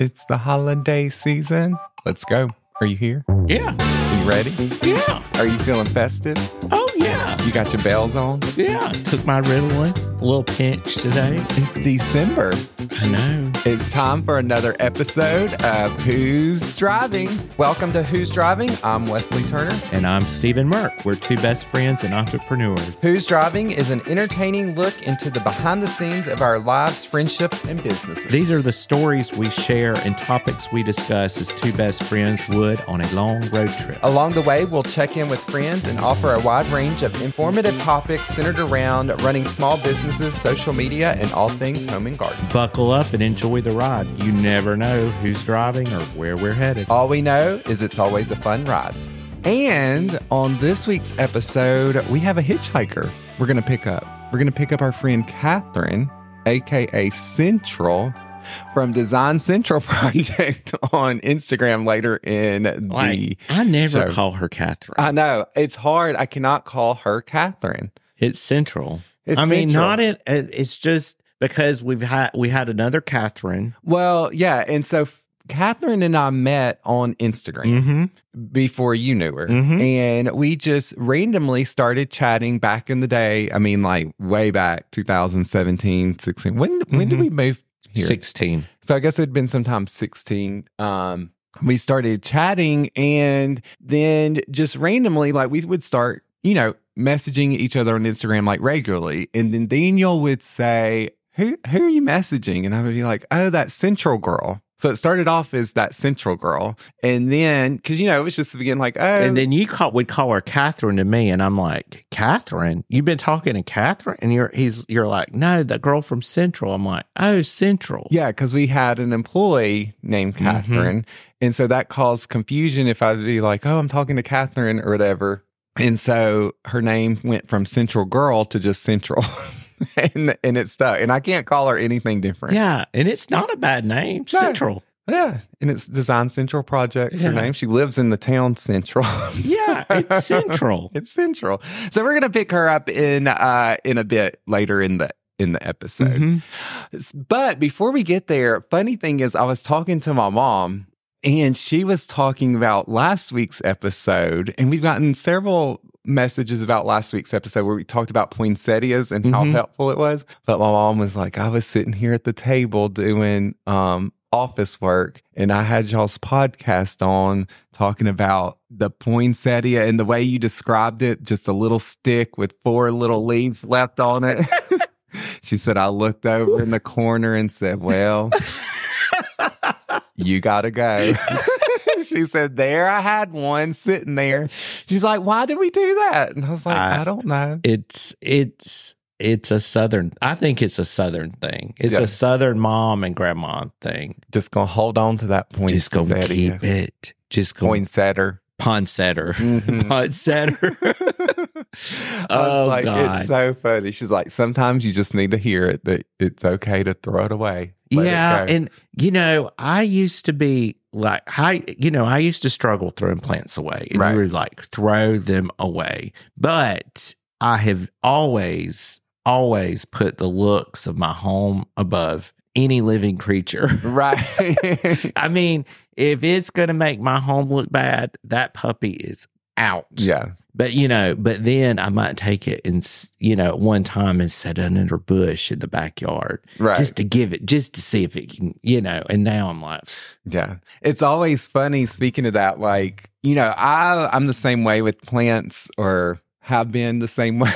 It's the holiday season. Let's go. Are you here? Yeah. Are you ready? Yeah. Are you feeling festive? Oh, yeah. You got your bells on? Yeah. Took my Ritalin. A little pinch today. It's December. I know. It's time for another episode of Who's Driving. Welcome to Who's Driving. I'm Wesley Turner. And I'm Steven Merck. We're two best friends and entrepreneurs. Who's Driving is an entertaining look into the behind the scenes of our lives, friendship, and businesses. These are the stories we share and topics we discuss as two best friends would on a long road trip. Along the way, we'll check in with friends and offer a wide range of informative topics centered around running small businesses, social media, and all things home and garden. Buckle up and enjoy the ride. You never know who's driving or where we're headed. All we know is it's always a fun ride. And on this week's episode, we have a hitchhiker we're going to pick up. We're going to pick up our friend Katherine, aka Central, from Design Central Project on Instagram later in the. Like, I never show. call her Katherine. I know it's hard. I cannot call her Katherine. it's Central. It's I mean, not it. Uh, it's just because we've had we had another Catherine. Well, yeah, and so Katherine and I met on Instagram. Mm-hmm. before you knew her. Mhm. And we just randomly started chatting back in the day. I mean, like way back 2017, 16. When when did Mhm. we move here? Sixteen. So I guess it'd been sometime 16. Um, we started chatting and then just randomly, like we would start, you know, messaging each other on Instagram like regularly. And then Daniel would say, Who who are you messaging? And I would be like, Oh, that central girl. So it started off as that central girl. And then, cause you know, it was just beginning like, oh, And then you call would call her Katherine to me, and I'm like, Catherine, you've been talking to Catherine, and you're he's you're like, no, the girl from Central. I'm like, oh, Central. Yeah, because we had an employee named Mm-hmm. Catherine. And so that caused confusion if I'd be like, oh, I'm talking to Katherine or whatever. And so her name went from Central Girl to just Central. and and it stuck. And I can't call her anything different. Yeah, and it's not a bad name, No. Central. Yeah. And it's Design Central Projects, her name. She lives in the town Central. Yeah, it's Central. it's Central. So we're gonna pick her up in uh in a bit later in the in the episode. Mhm. But before we get there, funny thing is, I was talking to my mom and she was talking about last week's episode. And we've gotten several messages about last week's episode where we talked about poinsettias and how Mhm. helpful it was. But my mom was like, I was sitting here at the table doing um, office work and I had y'all's podcast on talking about the poinsettia and the way you described it, just a little stick with four little leaves left on it. She said, I looked over in the corner and said, Well, you got to go. she said, There I had one sitting there. She's like, Why did we do that? And I was like, I- I, don't know. It's it's it's a southern. I think it's a southern thing. It's Yeah. a southern mom and grandma thing. Just to hold on to that point Just gonna keep it. Just going Poinsettia. Ponsetter. Mhm. Ponsetter. I was Oh, like, God. it's so funny. She's like, sometimes you just need to hear it that it's okay to throw it away. Yeah, and you know, I used to be like, I, you know, I used to struggle throwing plants away, and Right. we would like throw them away. But I have always, always put the looks of my home above any living creature. right. I mean, if it's going to make my home look bad, that puppy is out. yeah. But you know, but then I might take it and you know, at one time and set it under a bush in the backyard Right. just to give it, just to see if it can, you know. And now I'm like, Yeah. It's always funny speaking of that, like, you know, I I'm the same way with plants or have been the same way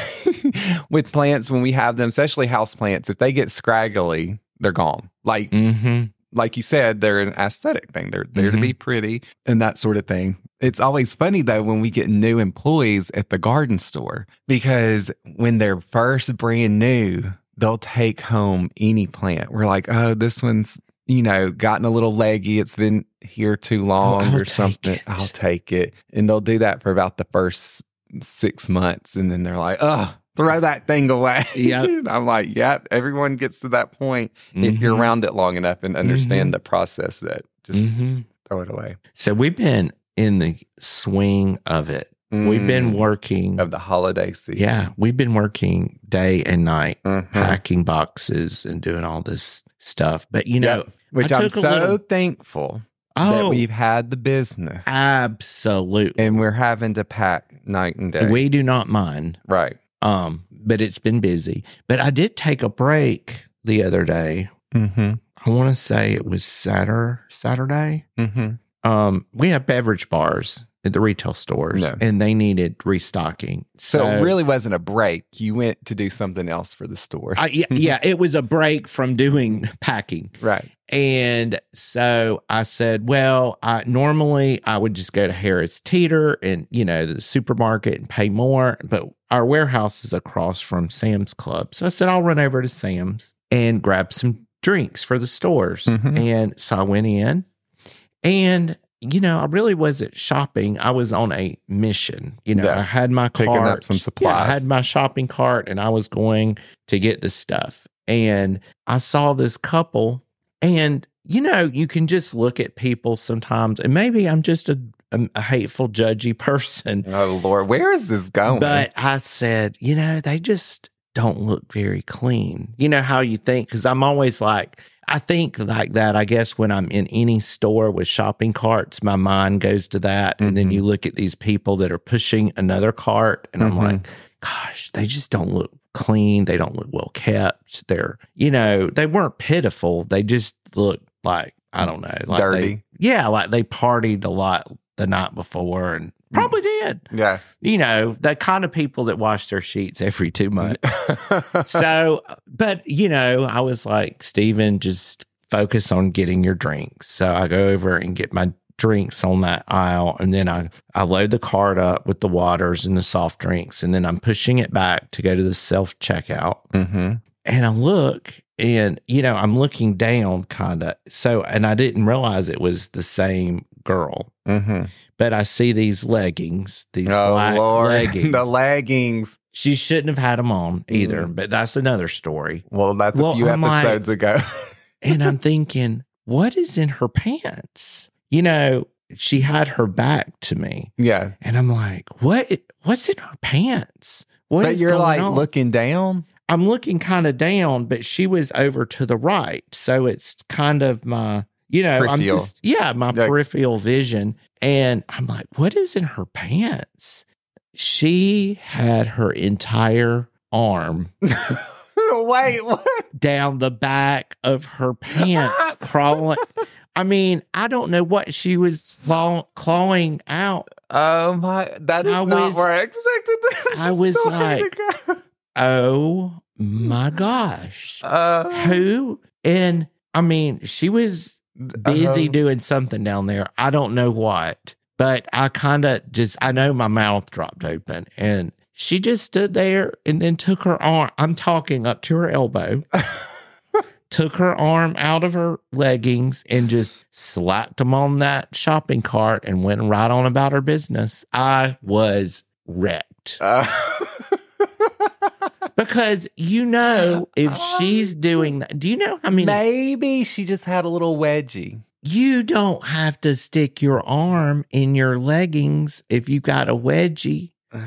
with plants when we have them, especially house plants. If they get scraggly, they're gone. Like mm-hmm. Like you said, they're an aesthetic thing. They're there to be mm-hmm. pretty and that sort of thing. It's always funny though when we get new employees at the garden store because when they're first brand new, they'll take home any plant. We're like, oh, this one's, you know, gotten a little leggy. It's been here too oh, long I'll or something. it. I'll take it. And they'll do that for about the first six months. And then they're like, oh, throw that thing away. Yeah. I'm like, yep, everyone gets to that point if you're Mhm. around it long enough and understand Mhm. the process that just Mhm. throw it away. So we've been in the swing of it. We've been Mm, working. of the holiday season. Yeah, we've been working day and night, Mhm. packing boxes and doing all this stuff. But you know, Yep. which I'm so little- thankful that Oh, we've had the business absolutely. and we're having to pack night and day. We do not mind. right. Um, but it's been busy. But I did take a break the other day. Mm-hmm. I want to say it was Saturday. Saturday. Mm-hmm. Um, we have beverage bars at the retail stores, No. and they needed restocking. So, it really wasn't a break. You went to do something else for the store. I, yeah, yeah, it was a break from doing packing. right. And so I said, well, I normally I would just go to Harris Teeter and, you know, the supermarket and pay more, but our warehouse is across from Sam's Club. So I said, I'll run over to Sam's and grab some drinks for the stores. Mhm. And so I went in and you know, I really wasn't shopping. I was on a mission. You know, Yeah. I had my Picking up cart. some Yeah, I supplies. had my shopping cart and I was going to get the stuff. And I saw this couple, and you know, you can just look at people sometimes, and maybe I'm just a, a, a hateful, judgy person. Oh Lord, where is this going? But I said, you know, they just don't look very clean. You know how you think? Because I'm always like, I think like that. I guess when I'm in any store with shopping carts, my mind goes to that. And then Mhm. you look at these people that are pushing another cart, and I'm Mhm. like, gosh, they just don't look clean. They don't look well kept. They're, you know, they weren't pitiful. They just look like, I don't know, like Dirty. They, yeah, like they partied a lot the night before and probably did yeah. you know, the kind of people that wash their sheets every two months. so, but you know, I was like, Steven, just focus on getting your drinks. So I go over and get my drinks on that aisle and then I, I load the cart up with the waters and the soft drinks and then I'm pushing it back to go to the self checkout mm-hmm. and I look and you know I'm looking down kind of so and I didn't realize it was the same girl Mm-hmm. but I see these leggings these Oh black Lord, leggings the leggings. she shouldn't have had them on either, but that's another story. Well, that's Well, a few I'm like- episodes ago. And I'm thinking, what is in her pants? You know, she had her back to me, yeah, and I'm like, what? What's in her pants? What but you're like on? looking down. I'm looking kind of down, but she was over to the right, so it's kind of my, you know, I'm just yeah, my Like- peripheral vision, and I'm like, what is in her pants? She had her entire arm Wait, what? down the back of her pants, crawling. I mean, I don't know what she was claw- clawing out. Oh my, that is I not was- where I expected this. I was like- Oh my gosh. uh, Who? And I mean, she was busy um, doing something down there. I don't know what, but I kind of just, I know my mouth dropped open and she just stood there and then took her arm. I'm talking up to her elbow. took her arm out of her leggings and just slapped them on that shopping cart and went right on about her business. I was wrecked uh, because you know if she's doing that, do you know? I mean, maybe she just had a little wedgie. you don't have to stick your arm in your leggings if you got a wedgie.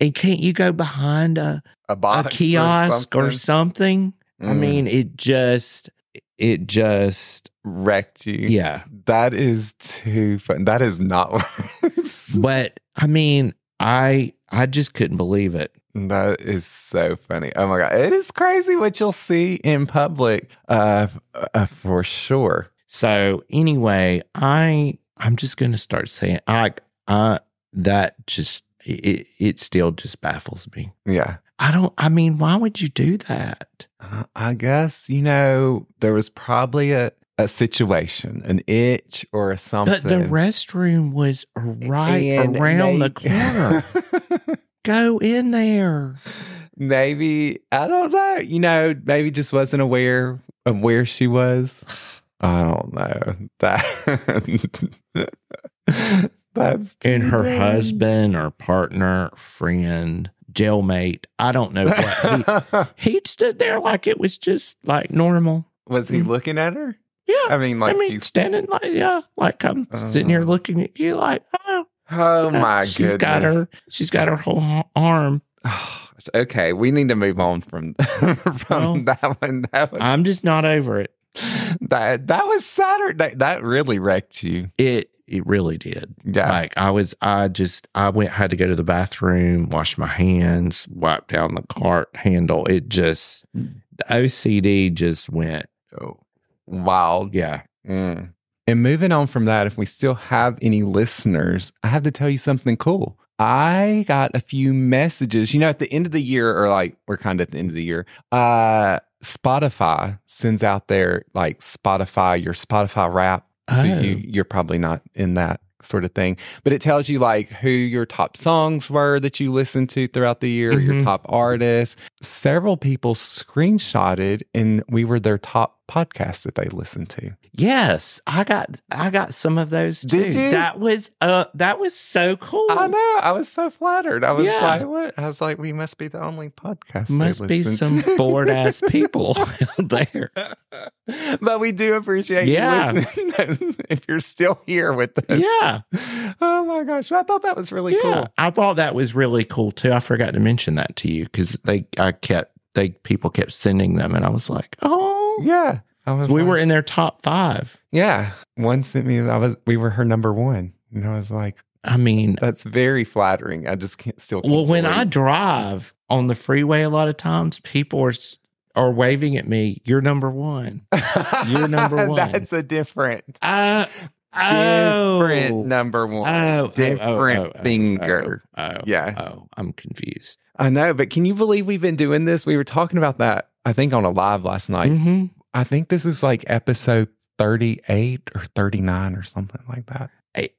And can't you go behind a, A, a kiosk or something. something? I Mm, mean, it just, it just, wrecked you. yeah. that is too fun. That is not. But I mean, I, I just couldn't believe it. That is so funny. Oh my god, it is crazy what you'll see in public, uh, uh for sure. So anyway, I, I'm just going to start saying, I, I, that just, it, it still just baffles me. Yeah, I don't, I mean, why would you do that? Uh, I guess you know there was probably a a situation, an itch or a something. But the restroom was right And around the corner. Go in there. maybe I don't know. You know, maybe just wasn't aware of where she was. I don't know that. That's And too her bad. husband or partner, friend, jailmate, I don't know what. He, he stood there like it was just like normal. was he looking at her? Yeah. I mean, like I mean, he's. standing like, yeah, like I'm sitting here Uh. looking at you like, oh, Oh know, my she's goodness! got her, she's got her whole arm. okay, we need to move on from from Well, that one. That was I'm just not over it. that that was Saturday. That really wrecked you. It it really did. Yeah. Like I was, I just, I went, had to go to the bathroom, wash my hands, wipe down the cart handle. It just, the OCD just went, Oh, wild. yeah. Mm. And moving on from that, if we still have any listeners, I have to tell you something cool. I got a few messages. You know, at the end of the year, or like we're kind of at the end of the year, uh, Spotify sends out their like Spotify, your Spotify rap to Oh. you. You're probably not in that sort of thing, but it tells you like who your top songs were that you listened to throughout the year, your Mhm. top artists. Several people screenshotted, and we were their top podcasts that they listen to. Yes, I got, I got some of those too. Did you? That was, uh, that was so cool. I know. I was so flattered. I was Yeah. like, what? I was like, we must be the only podcast. Must be some bored ass people out there. but we do appreciate Yeah. you listening. if you're still here with us. Yeah. Oh my gosh. I thought that was really yeah. cool. I thought that was really cool too. I forgot to mention that to you because they, I kept, they, people kept sending them and I was like, oh, Yeah. I was we like- were in their top five. Yeah. One sent me I was we were her number one. And I was like, I mean, that's very flattering. I just can't still well, when I drive on the freeway, a lot of times people are, are waving at me. You're number one. You're number one. That's a different Uh, oh, different number one. Oh, oh, different oh, oh, finger. Oh, oh, Yeah. Oh, I'm confused. I know, but can you believe we've been doing this? We were talking about that, I think, on a live last night. Mhm. I think this is like episode 38 or 39 or something like that.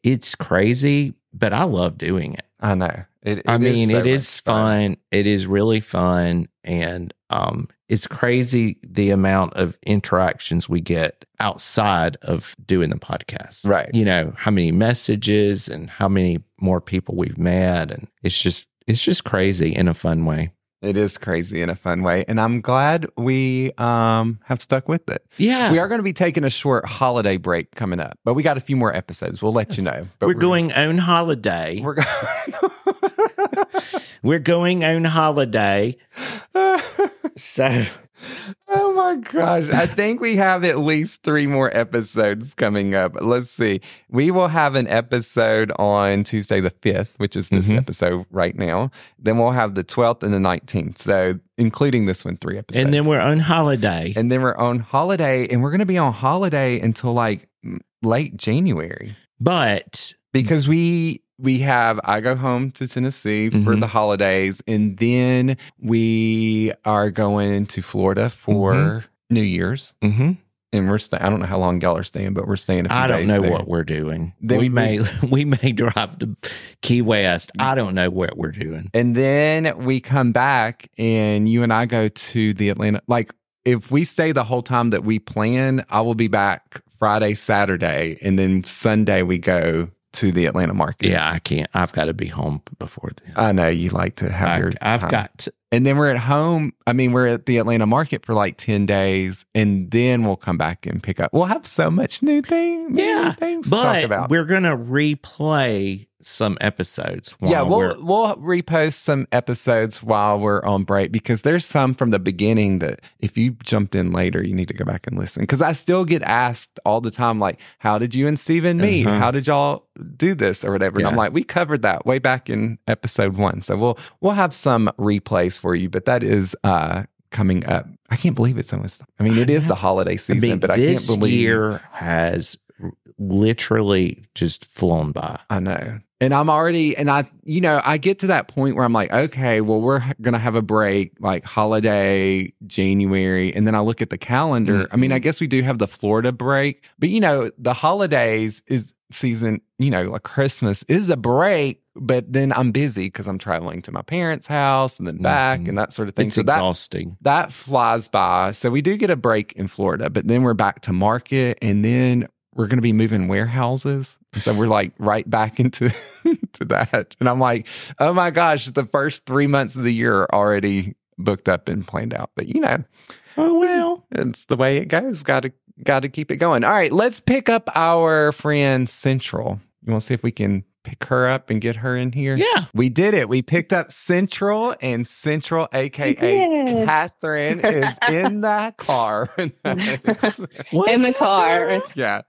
It's crazy, but I love doing it. I know. It, I mean, so it is much fun. It is really fun. And um, it's crazy the amount of interactions we get outside of doing the podcast. Right. You know, how many messages and how many more people we've met. And it's just, it's just crazy in a fun way. It is crazy in a fun way. And I'm glad we um, have stuck with it. Yeah. We are going to be taking a short holiday break coming up, but we got a few more episodes. We'll let you know. But we're, going on holiday. We're going. We're going on holiday. So oh my gosh. I think we have at least three more episodes coming up. Let's see. We will have an episode on Tuesday the 5th, which is this Mhm. episode right now. Then we'll have the 12th and the 19th. So, including this one, three episodes. and then we're on holiday. and then we're on holiday, and we're going to be on holiday until like late January but because we we have I go home to Tennessee for Mhm. the holidays, and then we are going to Florida for Mm-hmm. New Year's, mhm, and we're staying. I don't know how long y'all are staying, but we're staying. A few I don't days know there. what we're doing. Then we we- may we may drive to Key West. I don't know what we're doing. And then we come back, and you and I go to the Atlanta. Like, if we stay the whole time that we plan, I will be back Friday, Saturday, and then Sunday we go to the Atlanta market. Yeah, I can't. I've got to be home before then. I know you like to have I, your. I've time. got. To, and then we're at home. I mean, we're at the Atlanta market for like ten days, and then we'll come back and pick up. We'll have so much new thing, new Yeah, things to talk but about. we're gonna replay some episodes. yeah, we'll we're- we'll repost some episodes while we're on break because there's some from the beginning that if you jumped in later, you need to go back and listen. Because I still get asked all the time, like, "How did you and Steven meet? Uh-huh. How did y'all do this or whatever?" And I'm like, "We covered that way back in episode one." So we'll we'll have some replays for you, but that is uh coming up. I can't believe it's almost. I mean, it is the holiday I season, mean, but I this can't believe year has literally just flown by. I know. And I'm already, and I, you know, I get to that point where I'm like, okay, well, we're going to have a break, like holiday, January. And then I look at the calendar. I mean, I guess we do have the Florida break, but you know, the holidays is season, you know, like Christmas is a break, but then I'm busy because I'm traveling to my parents' house and then back Mhm. and that sort of thing. It's so that, exhausting. that flies by. So we do get a break in Florida, but then we're back to market and then we're going to be moving warehouses. And so we're like right back into to that. And I'm like, oh my gosh, the first three months of the year are already booked up and planned out. But you know, Oh well. it's the way it goes. Got to got to keep it going. All right, let's pick up our friend Central. You want to see if we can pick her up and get her in here? Yeah. We did it. We picked up Central, and Central, aka. Katherine, is in the car. In the car. yeah,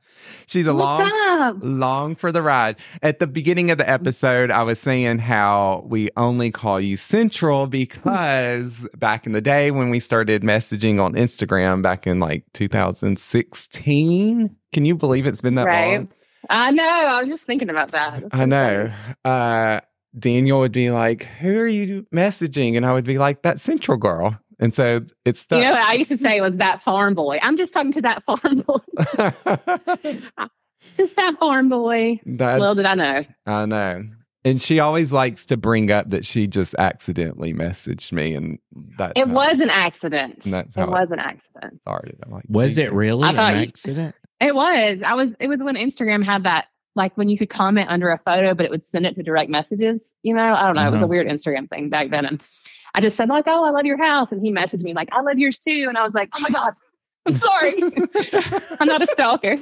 she's a long, long for the ride. At the beginning of the episode, I was saying how we only call you Central because back in the day when we started messaging on Instagram back in like 2016, can you believe it's been that Right. long? I know. I was just thinking about that. That's I know. Uh, Daniel would be like, Who are you messaging? And I would be like, That Central girl. And so it's stuck. You know what I used to say was that farm boy. I'm just talking to that farm boy. just that farm boy. That's, Little did I know. I know. And she always likes to bring up that she just accidentally messaged me. And that It how was an accident. That's it how it- was an accident. started. I'm like, Was it really I an you- accident? It was. I was. It was when Instagram had that, like when you could comment under a photo, but it would send it to direct messages. You know, I don't know. It was Uh-huh. a weird Instagram thing back then, and I just said like, "Oh, I love your house," and he messaged me like, "I love yours too," and I was like, "Oh my god, I'm sorry, I'm not a stalker."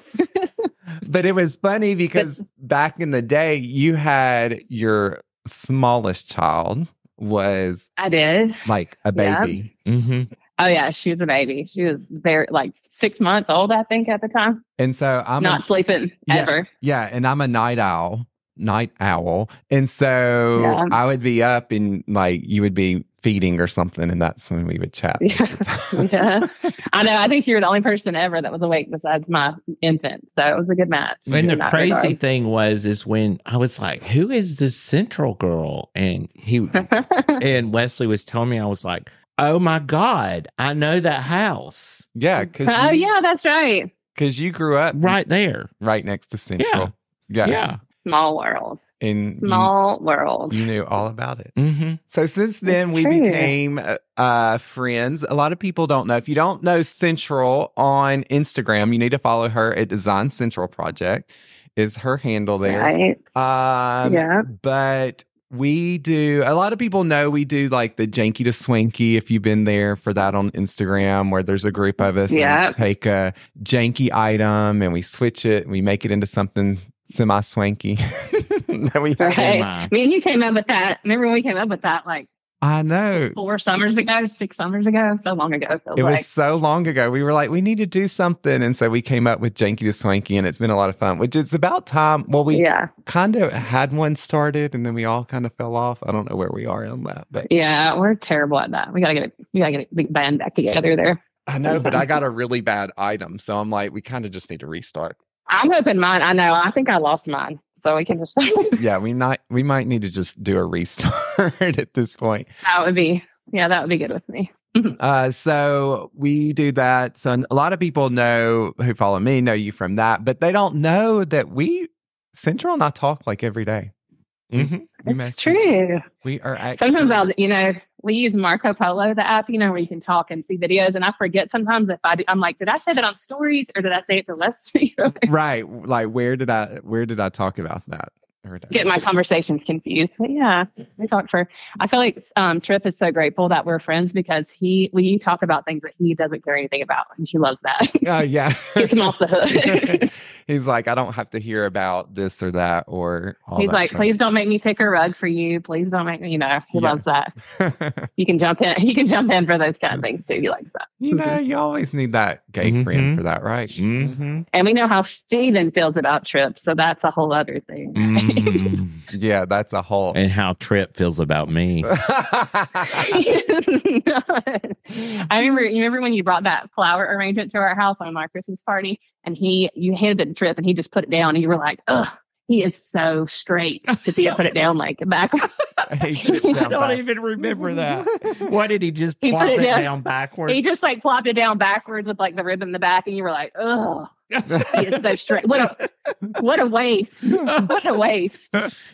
But it was funny because back in the day, you had your smallest child was I did. like a Yeah. baby. Mm-hmm. Oh yeah, she was a baby. She was very like six months old, I think, at the time. And so I'm not a, sleeping Yeah. ever. yeah, and I'm a night owl, night owl. And so Yeah. I would be up and like you would be feeding or something, and that's when we would chat. most of the time. Yeah. I know. I think you're the only person ever that was awake besides my infant, so it was a good match. And the crazy regard. thing was, is when I was like, "Who is this Central girl?" and he and Wesley was telling me, I was like, "Oh my god, I know that house yeah, because oh yeah, that's right. because you grew up right there." right next to Central. Yeah, Yeah. Small world. and you, Small world. you knew all about it. Mm-hmm. So since then, we true. became uh, uh, friends. A lot of people don't know. If you don't know Central on Instagram, you need to follow her at Design Central Project. Is her handle there? Right. Um, Yeah. But we do. A lot of people know we do like the janky to swanky. If you've been there for that on Instagram, where there's a group of us, Yeah. take a janky item and we switch it, and we make it into something semi swanky. we, Right. Semi. Me and you came up with that. Remember when we came up with that like I know. four summers ago, six summers ago, so long ago. It It like. was so long ago. We were like, we need to do something. And so we came up with Janky to Swanky, and it's been a lot of fun, which is about time. Well, we yeah, kind of had one started and then we all kind of fell off. I don't know where we are on that, but yeah, we're terrible at that. We gotta get a, we gotta get a big band back together there. I know, but I got a really bad item. So I'm like, we kind of just need to restart. I'm hoping mine. I know. I think I lost mine, so we can just. Yeah, we might, we might need to just do a restart at this point. That would be. Yeah, that would be good with me. Uh, so we do that. So a lot of people know who follow me know you from that, but they don't know that we, Central and I talk like every day. Mm-hmm. We It's true. We are actually. Sometimes I'll, you know, we use Marco Polo, the app, you know, where you can talk and see videos, and I forget sometimes if I do, I'm like, did I say that on stories or did I say it to Wesley? right. Like, where did I, where did I talk about that? Or did I- Get my conversations confused. But yeah, we talked for. I feel like um, Trip is so grateful that we're friends because he we talk about things that he doesn't care anything about, and he loves that. Uh, yeah. Gets him off the hook. He's like, I don't have to hear about this or that or all He's that like, crap." please don't make me pick a rug for you. Please don't make me. You know, he Yeah. loves that. You can jump in. He can jump in for those kind of things too. He likes that. you know, you always need that gay Mhm. friend for that, right? Mm-hmm. And we know how Steven feels about Trip, so that's a whole other thing. Mm-hmm. Yeah, that's a whole. and how Trip feels about me. I remember you remember when you brought that flower arrangement to our house on our Christmas party and he you handed it to Trip and he just put it down and you were like, ugh, he is so straight to be to put it down like back. He put it I don't back. even remember that. Why did he just He plop put it, it down- down backwards? he just like plopped it down backwards with like the ribbon in the back and you were like, ugh, he is so straight. What a what a waste. What a waste.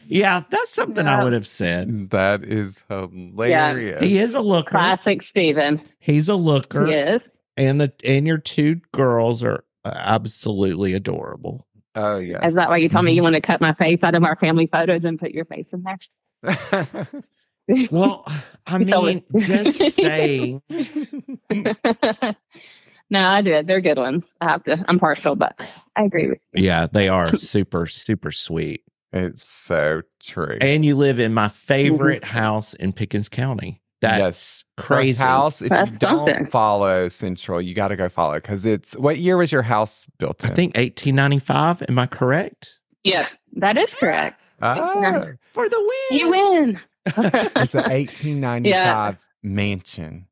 yeah, that's something I would have said. That is hilarious. He is a looker. Classic Steven. He's a looker, Yes. and the and your two girls are absolutely adorable. Oh yes. Is that why you told me you mm-hmm. want to cut my face out of our family photos and put your face in there? Well, I mean, just saying. no, I did. They're good ones. I have to. I'm partial, but I agree with Yeah, they are super super sweet. It's so true. And you live in my mm-hmm. favorite house in Pickens County. That's yes. crazy. House, if That's you don't something. follow Central, you got to go follow because it's what year was your house built in? I think 1895. Am I correct? Yeah, that is correct. Ah, For the win. You win. it's an 1895 mansion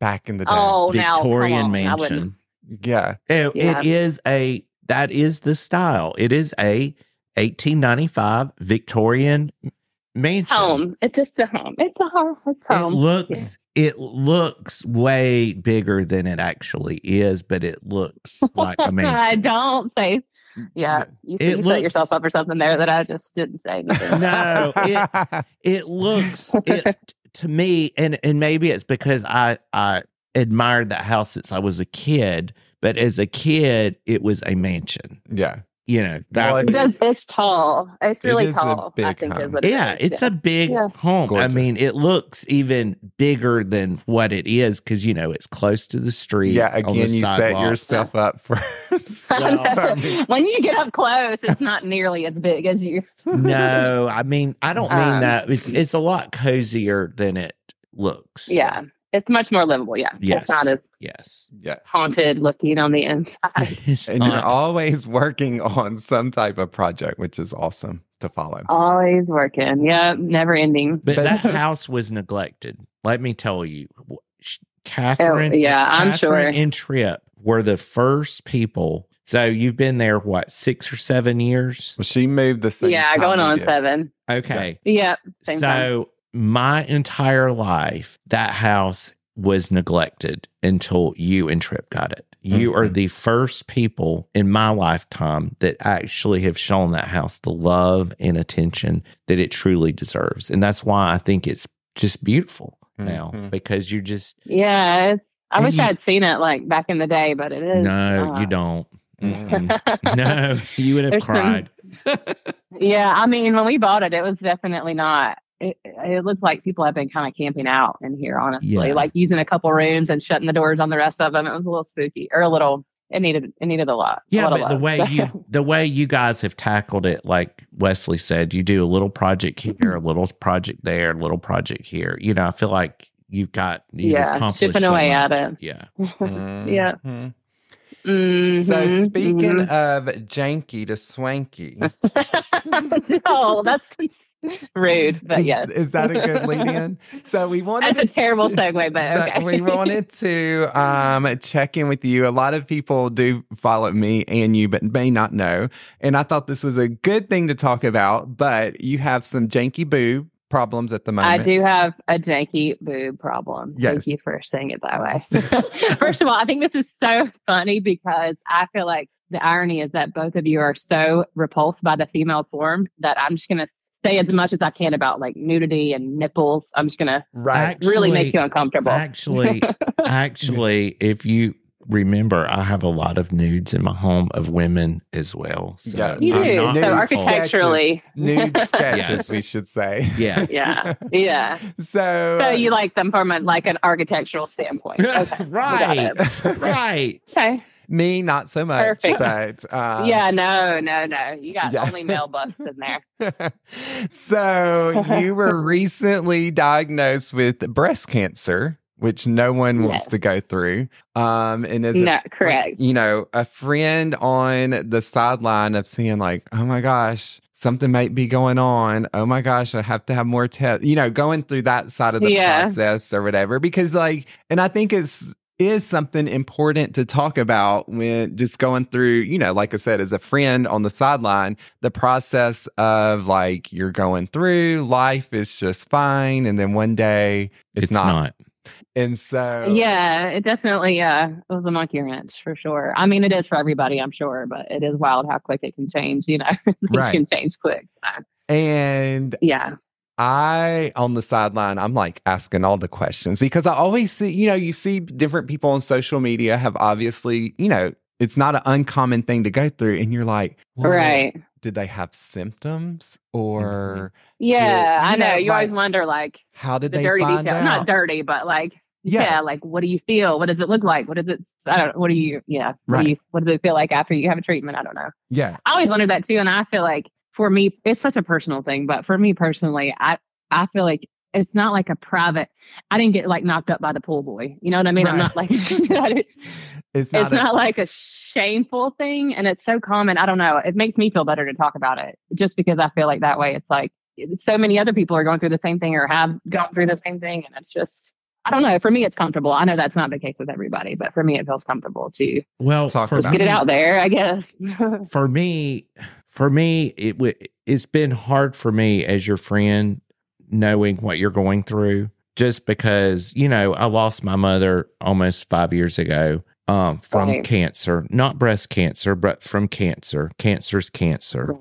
back in the day. oh, Victorian on, mansion. Yeah. It- Yeah. it is a that is the style. It is a 1895 Victorian mansion. Home. It's just a home. It's a home. It's home. It home. looks it looks way bigger than it actually is, but it looks like a I mansion. I don't say. Yeah, you, It you set yourself up for something there that I just didn't say. anything. No, it it looks it to me, and and maybe it's because I I admired that house since I was a kid, but as a kid, it was a mansion. yeah. You know that. Well, it It does, it's tall. It's It really is a tall. I big think is what it yeah, is. it's a big Yeah. home. Gorgeous. I mean, it looks even bigger than what it is because you know it's close to the street. Yeah. Again, you set sidewalk. yourself up for. When you get up close, it's not nearly as big as you. no, I mean, I don't mean Um, that. It's it's a lot cozier than it looks. Yeah, it's much more livable. Yeah, Yes. it's not as Yes. yeah. haunted looking on the inside. It's And you're always working on some type of project, which is awesome to follow. Always working. Yeah, never ending. But But- that house was neglected. Let me tell you, W- Katherine. Oh, yeah, I'm sure. Katherine and Trip were the first people. So you've been there what six or seven years? Well, she moved the same. yeah, time going on did. seven. Okay. Yeah, same so my entire life, that house was neglected until you and Trip got it. You are Mhm. the first people in my lifetime that actually have shown that house the love and attention that it truly deserves. And that's why I think it's just beautiful now Mhm. because you're just, Yeah, I wish you- I had seen it like back in the day, but it is. no, uh, you don't. No, you would have There's some- cried. Yeah, I mean, when we bought it, it was definitely not. It, it looked like people have been kind of camping out in here, honestly, Yeah. like using a couple rooms and shutting the doors on the rest of them. It was a little spooky or a little. It needed it needed a lot. a Yeah, lot of but the love. way you the way you guys have tackled it, like Wesley said, you do a little project here, a little project there, a little project here. You know, I feel like you've got you've Yeah, accomplished chipping so away at it. Yeah. Yeah. Mhm. Mhm, So speaking mhm. of janky to swanky, no, that's rude, but yes, is that a good lead in? So we wanted That's a terrible segue, but okay. we wanted to um, check in with you. A lot of people do follow me and you, but may not know. And I thought this was a good thing to talk about. But you have some janky boo problems at the moment. I do have a janky boob problem. Yes. Thank you for saying it that way. First of all, I think this is so funny because I feel like the irony is that both of you are so repulsed by the female form that I'm just going to say as much as I can about like nudity and nipples. I'm just going to Right. really make you uncomfortable. Actually, actually, if you remember, I have a lot of nudes in my home of women as well. So Yeah. you I'm do. not So Nude repulsed. architecturally. Nude sketches, Yes. we should say. Yeah. Yeah. Yeah. So, So you like them from a, like an architectural standpoint. Okay. right. right. Okay. Me, not so much. Perfect. But um, yeah, no, no, no. You got yeah. only male busts in there. so you were recently diagnosed with breast cancer, which no one wants to go through. Um, and as a- No, correct. you know, a friend on the sideline of seeing like, oh my gosh, something might be going on. Oh my gosh, I have to have more tests. You know, going through that side of the Yeah. process or whatever. Because like, and I think it's is something important to talk about when just going through, you know, like I said, as a friend on the sideline, the process of like you're going through, life is just fine, and then one day it's, It's not. not. And so Yeah, it definitely yeah, uh was a monkey wrench for sure. I mean, it is for everybody, I'm sure, but it is wild how quick it can change. You know, it Right. can change quick. So, and yeah, I on the sideline, I'm like asking all the questions because I always see, you know, you see different people on social media have obviously, you know, it's not an uncommon thing to go through, and you're like, well, right. Did they have symptoms, or mm-hmm. Yeah, you I know. know, You always wonder, like how did the they dirty find details. out? Not dirty, but like Yeah. yeah. like what do you feel? What does it look like? What does it? I don't. What do you? Yeah. What Right. do you? What does it feel like after you have a treatment? I don't know. yeah, I always wondered that too, and I feel like for me, it's such a personal thing, but for me personally, I, I feel like it's not like a private, I didn't get like knocked up by the pool boy. You know what I mean? I'm not like, it's not, It's a- not like a shameful thing. And it's so common. I don't know. It makes me feel better to talk about it just because I feel like that way it's like so many other people are going through the same thing or have gone through the same thing. And it's just, I don't know. For me, it's comfortable. I know that's not the case with everybody, but for me, it feels comfortable to Well, Talk for about get it me- out there, I guess. for me, for me, it w- it's been hard for me as your friend, knowing what you're going through. Just because you know, I lost my mother almost five years ago um, from Right. cancer, not breast cancer, but from cancer. Cancer's cancer,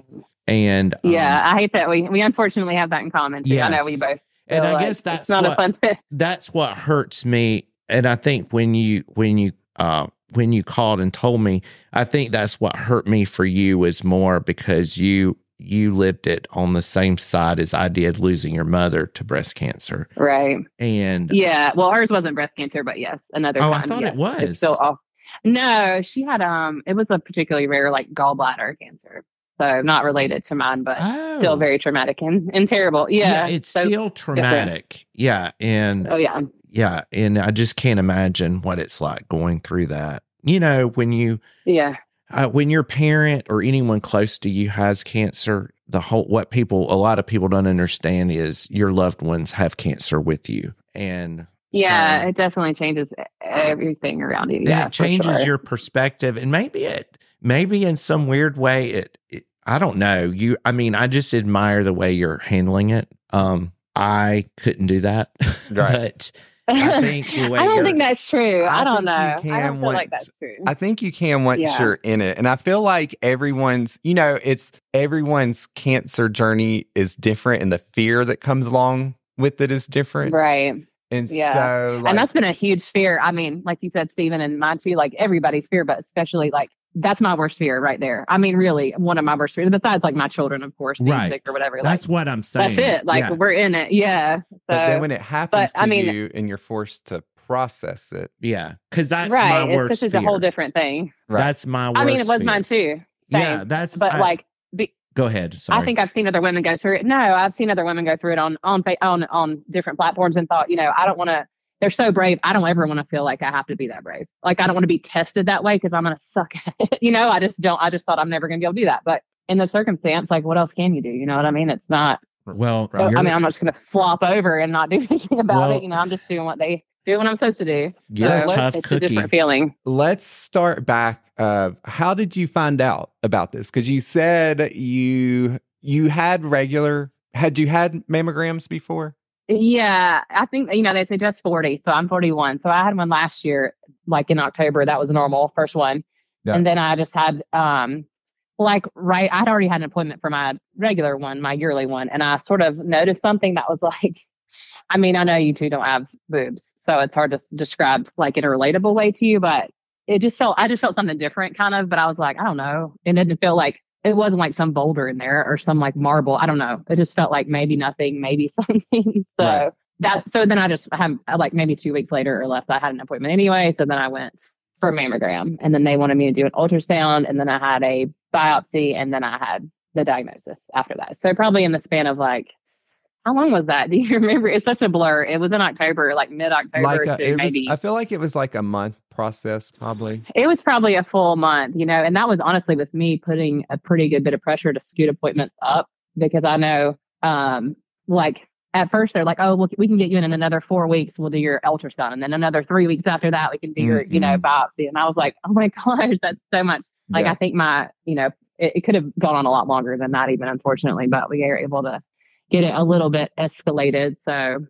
and um, yeah, I hate that we we unfortunately have that in common. Too. I know we both. and I like guess that's not what a fun that's what hurts me and i think when you when you uh when you called and told me i think that's what hurt me for you is more because you you lived it on the same side as i did losing your mother to breast cancer Right. and Yeah. Well, hers wasn't breast cancer, but yes, another. Oh, I thought yes. it was. It's still off. No, she had um. It was a particularly rare, like gallbladder cancer. So not related to mine, but oh, still very traumatic and, and terrible. Yeah. it's so- still traumatic yeah and Oh yeah. Yeah and i just can't imagine what it's like going through that you know when you Yeah. uh, when your parent or anyone close to you has cancer, the whole what people a lot of people don't understand is your loved ones have cancer with you, and Yeah. Um, it definitely changes everything around you. Yeah. it changes sure. your perspective, and maybe it maybe in some weird way it, it. I don't know. You, I mean, I just admire the way you're handling it. Um, I couldn't do that, Right. but I think I don't think that's true. I I, don't know. I don't feel like that's true. I think you can once Yeah. you're in it. And I feel like everyone's, you know, it's everyone's cancer journey is different and the fear that comes along with it is different. right. And Yeah. so like and that's been a huge fear. I mean, like you said, Steven, and mine too, like everybody's fear, but especially like that's my worst fear right there. I mean, really, one of my worst fears, besides like my children, of course, being Right. sick or whatever. that's like, what I'm saying. that's it. Like Yeah. we're in it. Yeah. So, but then when it happens but, I to mean- you and you're forced to process it. yeah, because that's right. my It's, worst this is fear. a whole different thing. Right. That's my worst I mean, it was fear. mine too. Yeah, that's. But I- like, be, go ahead. Sorry. I think I've seen other women go through it. No, I've seen other women go through it on on on on different platforms and thought, you know, I don't want to. They're so brave. I don't ever want to feel like I have to be that brave. Like I don't want to be tested that way because I'm gonna suck at it. You know, I just don't. I just thought I'm never gonna be able to do that. But in the circumstance, like, what else can you do? You know what I mean? It's not. well, Right. you're, I mean, I'm not just gonna flop over and not do anything about Well- it. You know, I'm just doing what they do what I'm supposed to do. you're a so tough it's a different feeling. Let's start back. Uh, how did you find out about this? Because you said you you had regular. Had you had mammograms before? Yeah, I think you know they say just forty, so I'm 41. So I had one last year, like in October. That was normal, first one, Yeah. and then I just had um, like right. I'd already had an appointment for my regular one, my yearly one, and I sort of noticed something that was like, I mean, I know you two don't have boobs, so it's hard to describe like in a relatable way to you, but it just felt I just felt something different, kind of. But I was like, I don't know, it didn't feel like it wasn't like some boulder in there or some like marble. I don't know. It just felt like maybe nothing, maybe something. so Right. that so then I just had like maybe two weeks later or less, I had an appointment anyway. So then I went for a mammogram and then they wanted me to do an ultrasound and then I had a biopsy and then I had the diagnosis after that. So probably in the span of like how long was that? Do you remember? It's such a blur. It was in October, like mid October Like a, to was, maybe I feel like it was like a month process, probably. it was probably a full month, you know, and that was honestly with me putting a pretty good bit of pressure to scoot appointments up because I know, um, like at first they're like, oh, look, we can get you in in another four weeks. We'll do your ultrasound. And then another three weeks after that, we can do your, you know, biopsy. And I was like, oh my gosh, that's so much. Like, Yeah. I think my, you know, it, it could have gone on a lot longer than that, even unfortunately, but we were able to get it a little bit escalated. So,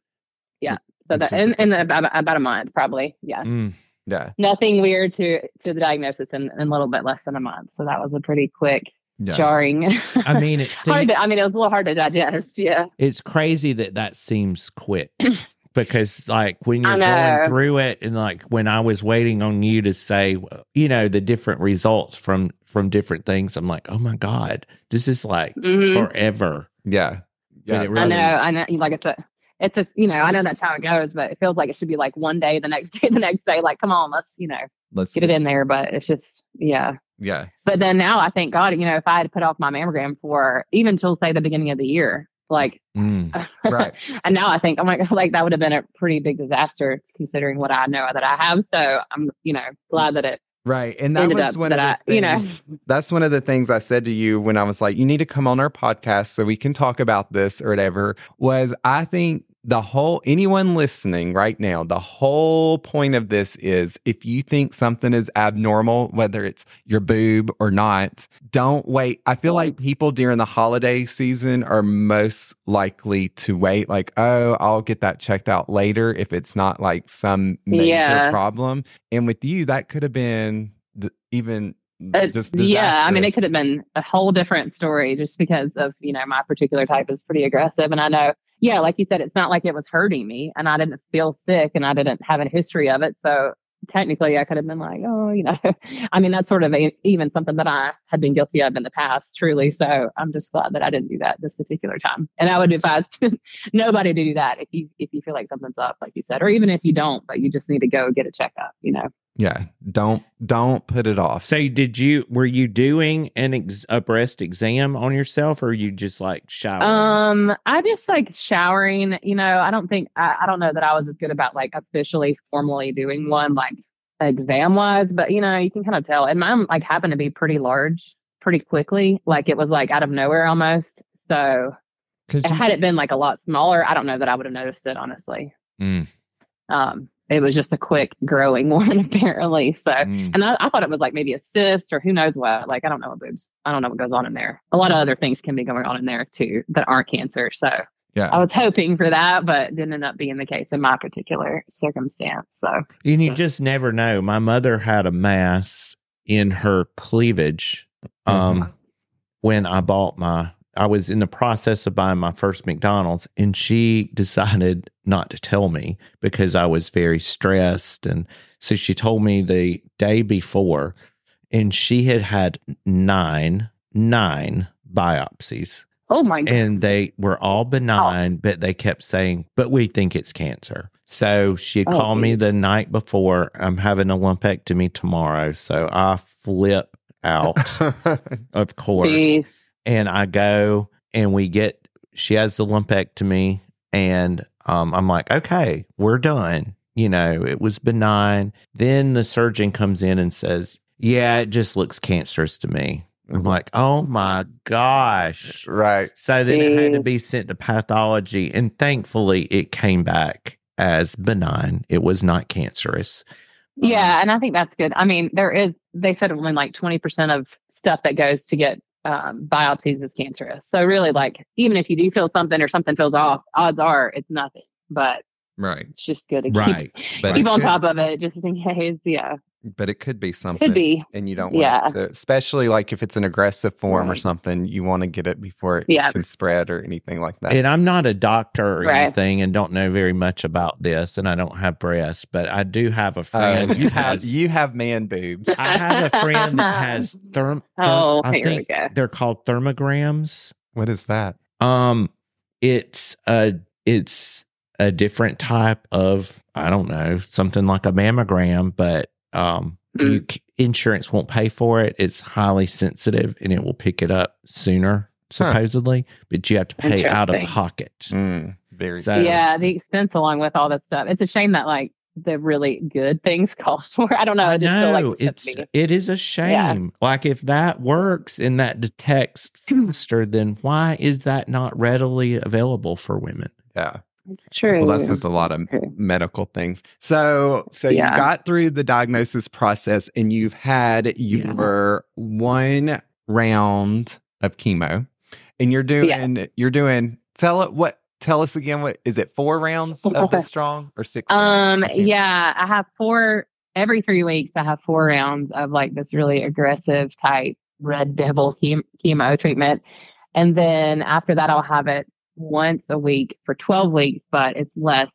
yeah. So that in, in about, about a month, probably. Yeah Mm. Yeah. nothing weird to to the diagnosis in, in a little bit less than a month. So that was a pretty quick, Yeah. jarring. I mean, it's hard to, I mean, it was a little hard to digest. Yeah. it's crazy that that seems quick because, like, when you're going through it, and like when I was waiting on you to say, you know, the different results from from different things, I'm like, oh my god, this is like Mhm. forever. Yeah. Yeah. it I know. I know. Like it's a, it's just, you know, I know that's how it goes, but it feels like it should be like one day, the next day, the next day. Like, come on, let's, you know, Let's get it in there. But it's just, yeah. Yeah. But then now I thank God, you know, if I had put off my mammogram for even till say the beginning of the year, like, Mm. Right. and now I think, oh my God, like that would have been a pretty big disaster considering what I know that I have. So I'm, you know, glad that it Right. And that was one of the I, you know. That's one of the things I said to you when I was like, you need to come on our podcast so we can talk about this or whatever. Was I think the whole, anyone listening right now, the whole point of this is if you think something is abnormal, whether it's your boob or not, don't wait. I feel like people during the holiday season are most likely to wait, like, oh, I'll get that checked out later if it's not like some major Yeah. problem. And with you, that could have been d- even Uh, just yeah, I mean, it could have been a whole different story just because of, you know, my particular type is pretty aggressive. And I know, yeah, like you said, it's not like it was hurting me and I didn't feel sick and I didn't have a history of it. So technically I could have been like, oh, you know, I mean, that's sort of a, even something that I had been guilty of in the past, truly. So I'm just glad that I didn't do that this particular time. And I would advise nobody to do that if you, if you feel like something's up, like you said, or even if you don't, but you just need to go get a checkup, you know? Yeah, don't don't put it off. So did you were you doing an ex, a breast exam on yourself or you just like showering? Um, I just like showering, you know, I don't think, I, I don't know that I was as good about like officially formally doing one like exam wise, but you know, you can kind of tell. And mine like happened to be pretty large pretty quickly. Like it was like out of nowhere almost. So Cause you- had it been like a lot smaller, I don't know that I would have noticed it honestly. Mm. Um, it was just a quick growing one apparently. So, Mm. and I, I thought it was like maybe a cyst or who knows what. Like I don't know what boobs. I don't know what goes on in there. A lot of other things can be going on in there too that aren't cancer. So yeah. I was hoping for that, but didn't end up being the case in my particular circumstance. So And you just never know. My mother had a mass in her cleavage um, when I bought my. I was in the process of buying my first McDonald's, and she decided not to tell me because I was very stressed. And so she told me the day before, and she had had nine, nine biopsies oh my god. and they were all oh. benign, but they kept saying, "But we think it's cancer." So she had Oh, called me the night before. I'm having a lumpectomy tomorrow, so I flip out, of course, Jeez. And I go and we get. She has the lumpectomy, and um, I'm like, "Okay, we're done." You know, it was benign. Then the surgeon comes in and says, "Yeah, it just looks cancerous to me." I'm like, "Oh my gosh!" right. So then it had to be sent to pathology, and thankfully it came back as benign. It was not cancerous. Yeah, and I think that's good. I mean, there is they said only like twenty percent of stuff that goes to get um, biopsies is cancerous. So really, like even if you do feel something or something feels off, odds are it's nothing. But Right. it's just good to Right. keep, But keep on top of it, just in case. Yeah, But it could be something. could be. And you don't want Yeah. it to, especially like if it's an aggressive form or something, you want to get it before it Yeah. can spread or anything like that. And I'm not a doctor or Right. anything and don't know very much about this, and I don't have breasts, but I do have a Uh, friend. you have you have man boobs. I have a friend that has therm. therm- Oh, I here we think go. they're called thermograms. What is that? Um, it's a it's a different type of I don't know something like a mammogram, but um, Mm. you insurance won't pay for it. It's highly sensitive and it will pick it up sooner, supposedly, but you have to pay out of pocket. Mm, very So- yeah, the expense along with all that stuff. It's a shame that like the really good things cost more. I don't know. I I just feel like know it should it's it is a shame. Like if that works and that detects faster, then why is that not readily available for women? yeah. True. Well, that's with a lot of medical things. So, so Yeah. you got through the diagnosis process, and you've had your one round of chemo, and you're doing you're doing. Tell it what. Tell us again. What is it? Four rounds of the strong or six? Um? I yeah, I have four every three weeks. I have four rounds of like this really aggressive type red devil chemo treatment, and then after that, I'll have it once a week for twelve weeks, but it's less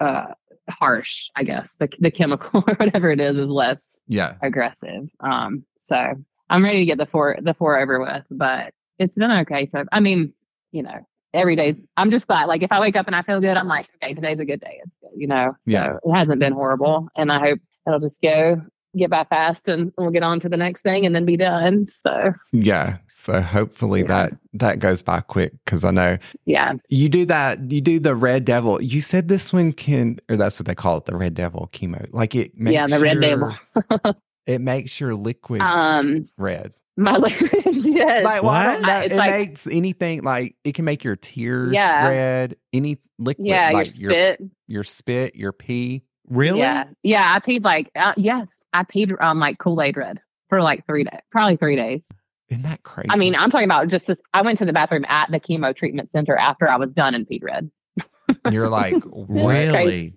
uh harsh, I guess. The the chemical or whatever it is is less Yeah. aggressive. Um, so I'm ready to get the four the four over with, but it's been okay. So I mean, you know, every day I'm just glad. Like if I wake up and I feel good, I'm like, okay, today's a good day. It's good, you know. Yeah. So it hasn't been horrible, and I hope it'll just go get by fast and we'll get on to the next thing and then be done. So Yeah. So hopefully Yeah. that that goes by quick because I know yeah, you do that. You do the red devil. You said this one can, or that's what they call it, the red devil chemo. Like it makes yeah, the red your- devil. It makes your liquids Um, red. My liquid, yes. Like well, I don't What? know. It's it like- makes anything like it can make your tears Yeah. red. Any liquid, yeah, like your spit. your spit, your pee. Really? Yeah, yeah. I peed like uh, yes, I peed um like Kool Aid red for like three days, probably three days. Isn't that crazy? I mean, I'm talking about just. This, I went to the bathroom at the chemo treatment center after I was done and peed red. you're like. Really?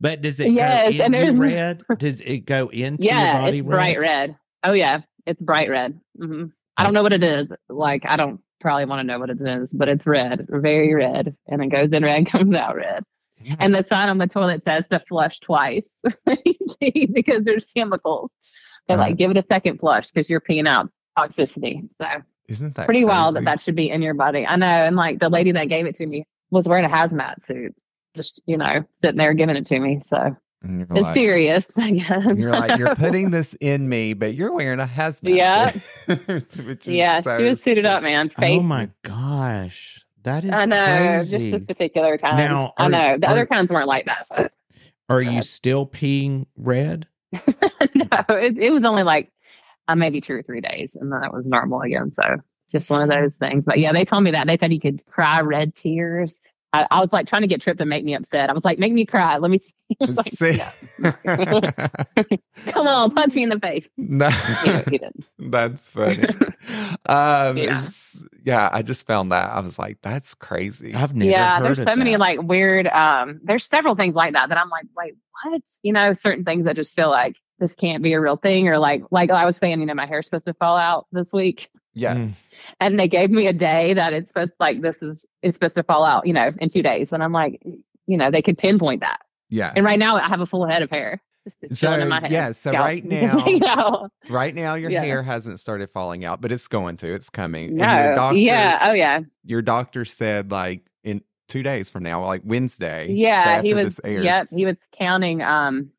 But does it Yes, go and in you there's- red? Does it go into your body it's red? bright red. Oh yeah, it's bright red. hmm I don't know what it is. Like I don't probably want to know what it is, but it's red, very red, and it goes in red, comes out red. And the sign on the toilet says to flush twice because there's chemicals. They're Uh-huh. like, give it a second flush because you're peeing out toxicity. So Isn't that pretty wild that that should be in your body. I know. And like the lady that gave it to me was wearing a hazmat suit, just, you know, sitting there giving it to me. So it's like, serious, I guess. You're like, you're putting this in me, but you're wearing a hazmat. Yeah. suit, which is yeah, so she was suited up, man. Face. Oh my gosh. That is I know. crazy. Just this particular kind. Now, I know. The are- other kinds weren't like that. But Are you still peeing red? no, it, it was only like uh, maybe two or three days, and then it was normal again. So just one of those things. But yeah, they told me that they said you could cry red tears. I, I was like trying to get Trip to make me upset. I was like, make me cry. Let me see. Like, See? "No. Come on, punch me in the face. no, You know, he didn't. that's funny. Um, Yeah. It's- yeah, I just found that. I was like, that's crazy. I've never yeah, heard there's of so many like weird. Um, there's several things like that that I'm like, wait, what? You know, certain things that just feel like this can't be a real thing, or like, like I was saying, you know, my hair's supposed to fall out this week. yeah. Mm. and they gave me a day that it's supposed like this is it's supposed to fall out, you know, in two days. And I'm like, you know, they could pinpoint that. Yeah. And right now I have a full head of hair. It's So, in my head. yeah, so scalp. right You know? Right now, your Yeah. hair hasn't started falling out, but it's going to. It's coming. And No, your doctor, yeah, oh yeah, your doctor said like in two days from now, like Wednesday. yeah. He was, this airs, yep, he was counting. Um,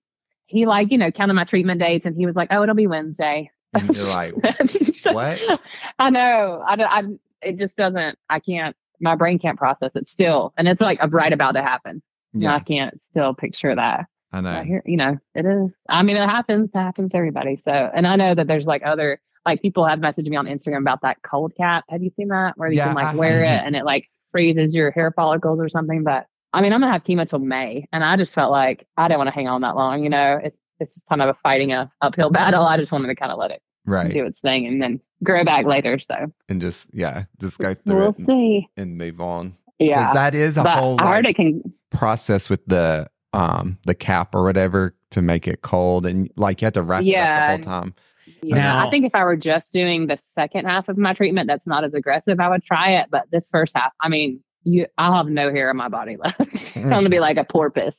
he like you know counted my treatment dates, and he was like, oh, it'll be Wednesday. And you're like, what? I know. I, don't- I it just doesn't. I can't. My brain can't process it still, and it's like a right about to happen. Yeah. I can't still picture that. I know. Here, you know, it is. I mean, it happens. It happens to everybody. So, and I know that there's like other, like people have messaged me on Instagram about that cold cap. Have you seen that? Where you Yeah, can like I wear it have. and it like freezes your hair follicles or something. But I mean, I'm gonna have chemo till May, and I just felt like I didn't want to hang on that long. You know, it's it's kind of a fighting a uphill battle. I just wanted to kind of let it Right. do its thing and then grow back later. So And just, yeah, just go through we'll it and, see. and move on. Because Yeah, that is a but whole I heard like, it can. process with the um the cap or whatever to make it cold and like you have to wrap Yeah. it up the whole time. Yeah, Now- I think if I were just doing the second half of my treatment, that's not as aggressive. I would try it, but this first half, I mean, you, I'll have no hair on my body left. I'm gonna be like a porpoise.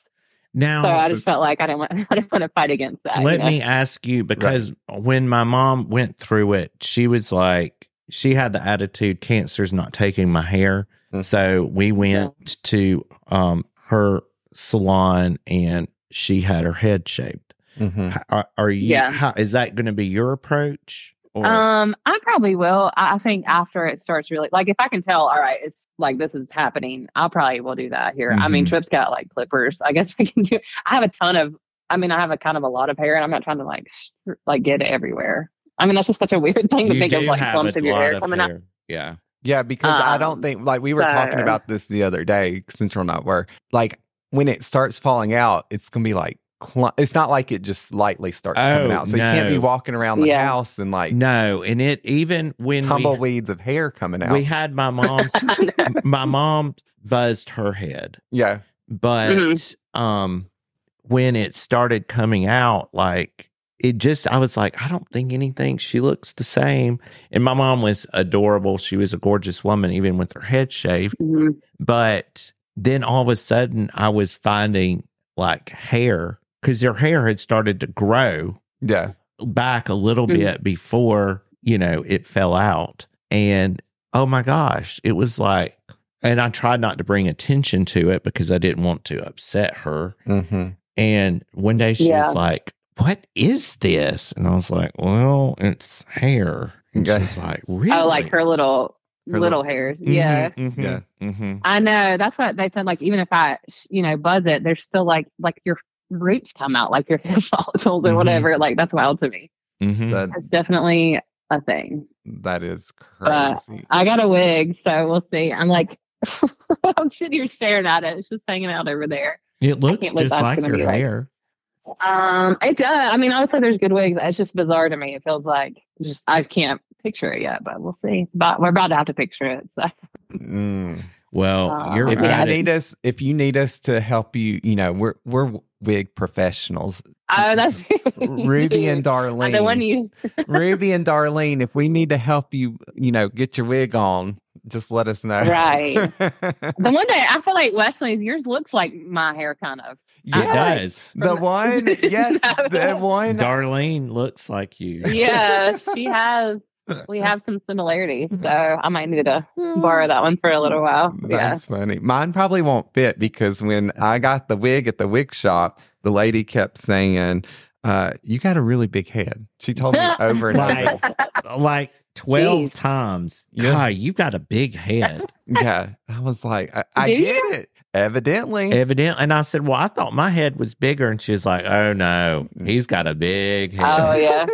Now, So I just felt like I didn't want, I didn't want to fight against that. let you know? me ask you because when my mom went through it, she was like, she had the attitude, cancer's not taking my hair. Mhm. So we went to um, her salon and she had her head shaved. Mhm. H- Are, are you, Yeah. how, is that going to be your approach? Or, Um, I probably will. I I think after it starts really, like, if I can tell, all right, it's like this is happening, I'll probably will do that here. I mean, Mhm. Trip's got like clippers. I guess I can do. I have a ton of. I mean, I have a kind of a lot of hair, and I'm not trying to like sh- like get it everywhere. I mean, that's just such a weird thing to you think do of, like clumps of your hair of coming out. Yeah. Yeah, because I don't Um, think like we were talking about this the other day, Central Not were like when it starts falling out, it's gonna be like cl- it's not like it just lightly starts coming Oh, out. So you can't be walking around the Yeah. house and like No. And it, even when we, tumbleweeds of hair coming out. we had my mom's, my mom buzzed her head. yeah. but Mm-hmm. um when it started coming out like it just i was like i don't think anything she looks the same and my mom was adorable she was a gorgeous woman even with her head shaved Mhm. but then all of a sudden i was finding like hair because her hair had started to grow Yeah. back a little Mhm. bit before you know it fell out and oh my gosh it was like and i tried not to bring attention to it because i didn't want to upset her Mm-hmm. and one day she Yeah. was like what is this? And I was like, well, it's hair. And Okay. she's like, really? Oh, like her little Her little little- hairs. Mhm, Yeah. mhm, Yeah. mhm. I know. That's what they said. Like, even if I, you know, buzz it, there's still like, like your roots come out, like your hair follicles or Mhm. whatever. Like, that's wild to me. Mhm. That It's definitely a thing. that is crazy. I got a wig, so we'll see. I'm like, I'm sitting here staring at it. It's just hanging out over there. It looks just like gonna your be like- hair. Um, it does. I mean, I would say there's good wigs. It's just bizarre to me. It feels like just I can't picture it yet, but we'll see. But we're about to have to picture it. So. Mm. Well, Uh, you're If Yeah, you need us, if you need us to help you, you know, we're we're wig professionals. Oh, that's Ruby and Darlene. the one Darlene. you. Ruby and Darlene, if we need to help you, you know, get your wig on, just let us know. Right. The one day I feel like Wesley's yours looks like my hair, kind of. yes. The one, yes, the one. Darlene looks like you. Yeah, she has. We have some similarities, so I might need to borrow that one for a little while. Yeah. That's funny. Mine probably won't fit because when I got the wig at the wig shop, the lady kept saying, uh, you got a really big head. She told me over and Like- over. Like 12 Jeez. times. Yeah. God, you've got a big head. Yeah. I was like, I, I Do get you? it. Evidently. Evidently. And I said, Well, I thought my head was bigger. And she was like, Oh, no, he's got a big head. Oh yeah,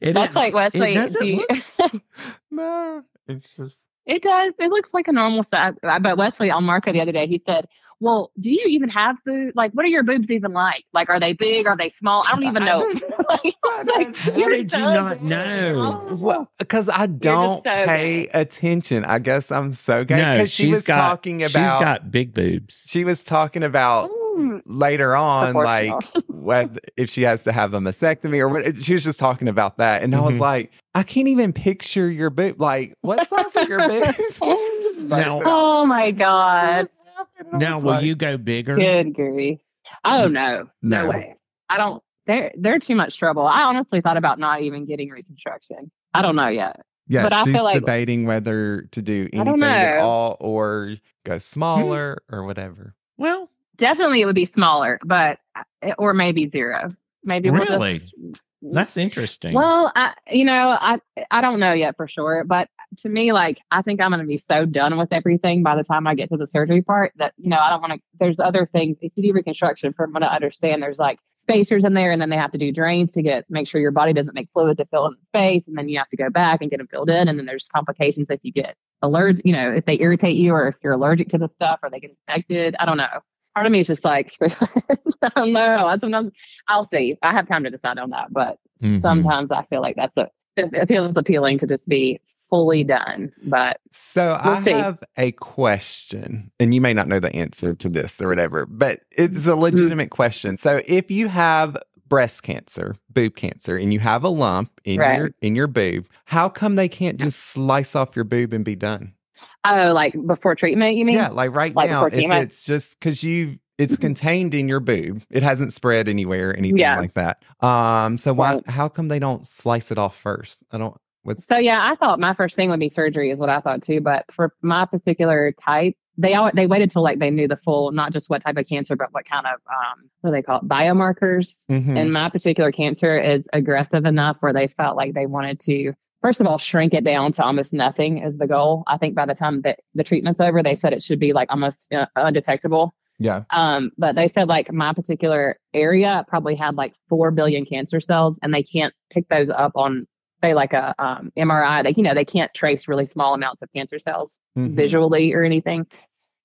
It that's is- like Wesley. It doesn't do look- no, it's just. It does. It looks like a normal size. But Wesley on Marco the other day, he said, "Well, do you even have boobs? Like, what are your boobs even like? Like, are they big? Are they small? I don't even know." don't- like, like, How you're did you so not know? Oh. Well, because I don't so pay attention. I guess I'm so good. No, Because she she's was got- talking about. She's got big boobs. she was talking about Mm, later on, like proportional. whether, if she has to have a mastectomy or what. She was just talking about that, and I was Mhm. like, I can't even picture your boob. Like, what size are your boobs? Now- oh my god, Now, will like, you go bigger? good grief! Oh no, no, No. way. I don't. They're they're too much trouble. I honestly thought about not even getting reconstruction. I don't know yet. Yeah, But I she's feel like- debating whether to do anything at all or go smaller or whatever. Well, Definitely, it would be smaller, but eh, or maybe zero. Maybe we'll Really? that's interesting. Well, I, you know, I I don't know yet for sure, but to me, like I think I'm going to be so done with everything by the time I get to the surgery part that you know I don't want to. There's other things if you do reconstruction, from what I understand, there's like spacers in there, and then they have to do drains to get make sure your body doesn't make fluid to fill in the space, and then you have to go back and get them filled in, and then there's complications if you get allergic, you know, if they irritate you or if you're allergic to the stuff or they get infected. I don't know. Part of me is just like, screw it. I don't know. I sometimes I'll see. I have time to decide on that, but Mhm. sometimes I feel like that's a it feels appealing to just be fully done. But So We'll I see. have a question, and you may not know the answer to this or whatever, but it's Mm-hmm. a legitimate question. So if you have breast cancer, boob cancer, and you have a lump in Right. your in your boob, how come they can't just slice off your boob and be done? Oh, like before treatment, you mean? yeah, like right like now, it's just because you've it's contained in your boob, it hasn't spread anywhere, anything Yeah. like that. Um, so why? Right. How come they don't slice it off first? I don't. What's So yeah, I thought my first thing would be surgery, is what I thought too. But for my particular type, they all they waited till like they knew the full, not just what type of cancer, but what kind of um, what do they call it, biomarkers. Mhm. And my particular cancer is aggressive enough where they felt like they wanted to, first of all, shrink it down to almost nothing is the goal. I think by the time that the treatment's over, they said it should be like almost uh, undetectable. yeah. Um, but they said like my particular area probably had like four billion cancer cells, and they can't pick those up on say like a um, MRI. They you know they can't trace really small amounts of cancer cells Mhm. visually or anything.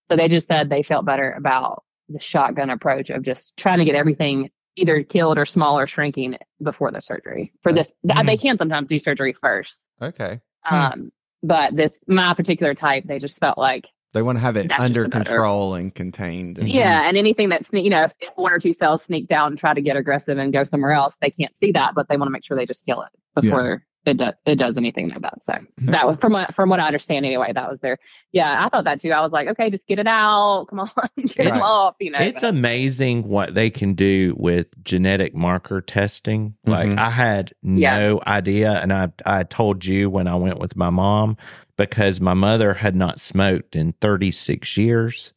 So they just said they felt better about the shotgun approach of just trying to get everything either killed or small or shrinking before the surgery. For this, th- they can sometimes do surgery first. Okay. Hmm. Um, but this my particular type, they just felt like They want to have it under control and contained. And, Yeah, and anything that's you know, if one or two cells sneak down and try to get aggressive and go somewhere else, they can't see that, but they want to make sure they just kill it before it does it does anything like that. So that was from what from what I understand anyway. That was there. Yeah, I thought that too. I was like, okay, just get it out. Come on, get them It's- off. You know, It's amazing what they can do with genetic marker testing. Like Mhm. I had Yeah. no idea, and I I told you when I went with my mom because my mother had not smoked in 36 years,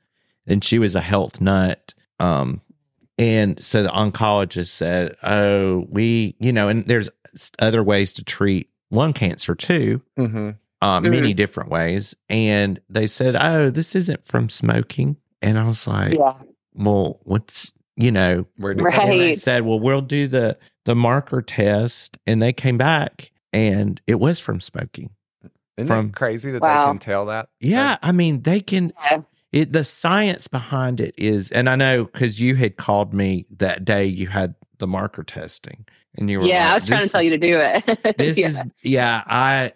and she was a health nut. Um, And so the oncologist said, Oh, we, you know, and there's s- other ways to treat lung cancer too, Mm-hmm. uh, many Mhm. different ways. And they said, Oh, this isn't from smoking. And I was like, Yeah. Well, what's, you know, Where did Right. and they said, Well, we'll do the, the marker test. And they came back and it was from smoking. Isn't from- that crazy that Wow. they can tell that? Yeah. I mean, they can, Yeah. it the science behind it is and i know because you had called me that day you had the marker testing and you were Yeah, I was trying to "This tell you to do it. this yeah. is yeah i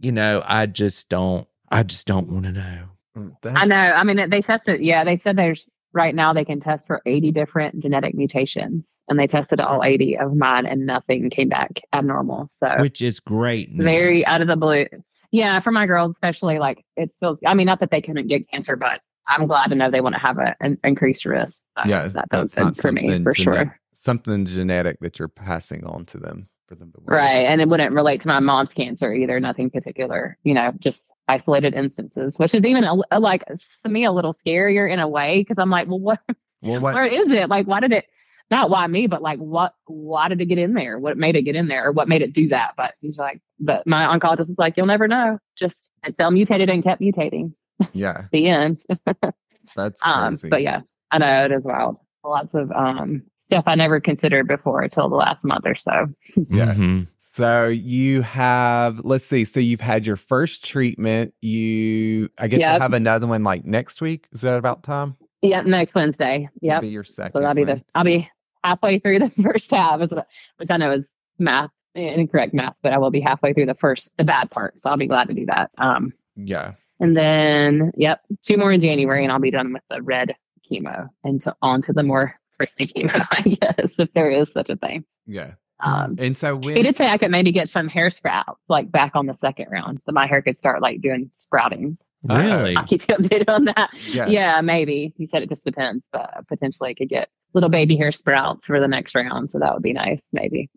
you know i just don't i just don't want to know Mm, I know. I mean, they tested. Yeah, they said there's right now they can test for 80 different genetic mutations, and they tested all 80 of mine, and nothing came back abnormal. So which is great news. very out of the blue. Yeah, for my girls especially, like it feels. I mean, not that they couldn't get cancer, but I'm glad to know they want to have a, an increased risk. So Yeah, that that's feels good not for me for genetic- sure. Something genetic that you're passing on to them for them to worry Right, and it wouldn't relate to my mom's cancer either. Nothing particular, you know, just isolated instances, which is even a, a, like to me a little scarier in a way because I'm like, well, what Well, what? where is it? Like, why did it? Not why me, but like, what? Why did it get in there? What made it get in there, or what made it do that? But he's like, but my oncologist is like, you'll never know. Just it cell mutated and kept mutating. Yeah, The end. that's Um, crazy. but yeah, I know it is wild. Lots of um stuff I never considered before until the last month or so. Yeah. Mhm. So you have, let's see. So you've had your first treatment. You, I guess you'll have another one like next week. Is that about time? Yep, next Wednesday. Will Yep. Be your second. So that'll be the. I'll be halfway through the first half, which I know is math, incorrect math, but I will be halfway through the first, the bad part. So I'll be glad to do that. Um, Yeah. and then yep, two more in January, and I'll be done with the red chemo and so on to the more freaky chemo, I guess, if there is such a thing. Yeah. Um, And so he did say I could maybe get some hair sprouts like back on the second round, so my hair could start like doing sprouting. Really I'll keep you updated on that. yes. Yeah, maybe. He said it just depends, but potentially I could get little baby hair sprouts for the next round. So that would be nice, maybe.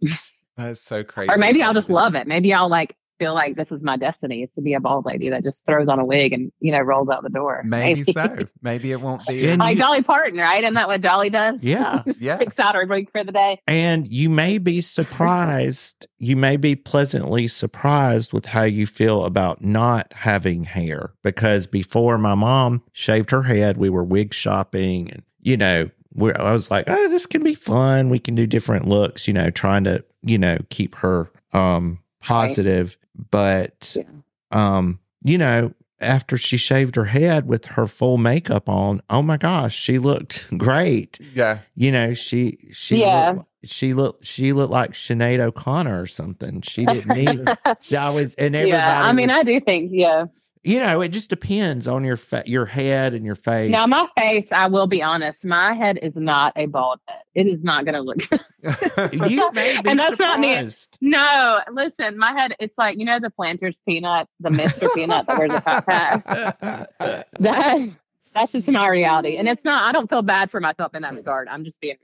That's so crazy. Or maybe I'll just love it. Maybe I'll like feel like this is my destiny is to be a bald lady that just throws on a wig and, you know, rolls out the door. Maybe so. Maybe it won't be. And like you- Dolly Parton, right? Isn't that what Dolly does? yeah Yeah. Picks out her wig for the day. and you may be surprised you may be pleasantly surprised with how you feel about not having hair because before my mom shaved her head we were wig shopping and you know we i was like oh this can be fun we can do different looks you know trying to you know keep her um positive but Yeah. um you know after she shaved her head with her full makeup on oh my gosh she looked great Yeah. you know she she Yeah. looked, she looked she looked like Sinead O'Connor or something. She didn't need. so I was and everybody. yeah. I mean, was- I do think, yeah. You know, it just depends on your fa- your head and your face. Now, my face, I will be honest, my head is not a bald head. It is not going to look you may be And that's not me. surprised. No, listen, my head, it's like, you know, the Planters peanut, the Mr. peanut that wears a top hat. That, that's just my reality. And it's not, I don't feel bad for myself in that regard. I'm just being.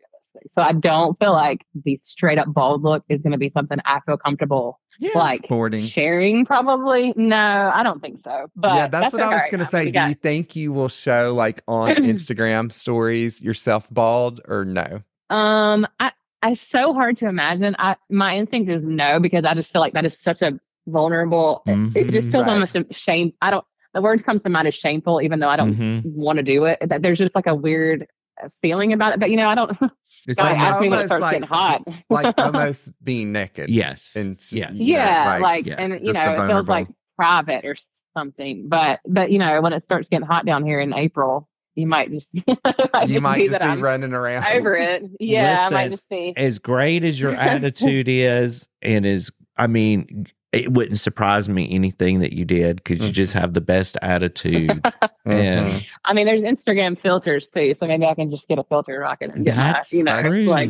So I don't feel like the straight up bald look is going to be something I feel comfortable Yeah. like Sporting. sharing, probably. No, I don't think so. But yeah, that's, what I okay was right going to say. We Do got- you think you will show like on Instagram stories yourself bald or no? Um, I, it's so hard to imagine. I my instinct is no because I just feel like that is such a vulnerable. It just Mhm. feels Right. almost a shame. I don't. The word comes to mind as shameful, even though I don't Mhm. want to do it. That there's just like a weird uh, feeling about it. But you know, I don't. It's God, ask me when it almost starts getting hot. like almost being naked. Yes. And yes. yeah, like, yeah, and you know, it feels like private or something. But but you know, when it starts getting hot down here in April, you might just might you just might be just be I'm running around. over it. Yeah, I might just be. As great as your attitude is, and as I mean, it wouldn't surprise me anything that you did because you Mhm. just have the best attitude. Mhm. and I mean, there's Instagram filters too, so maybe I can just get a filter rocket and get my, That's you know, true. like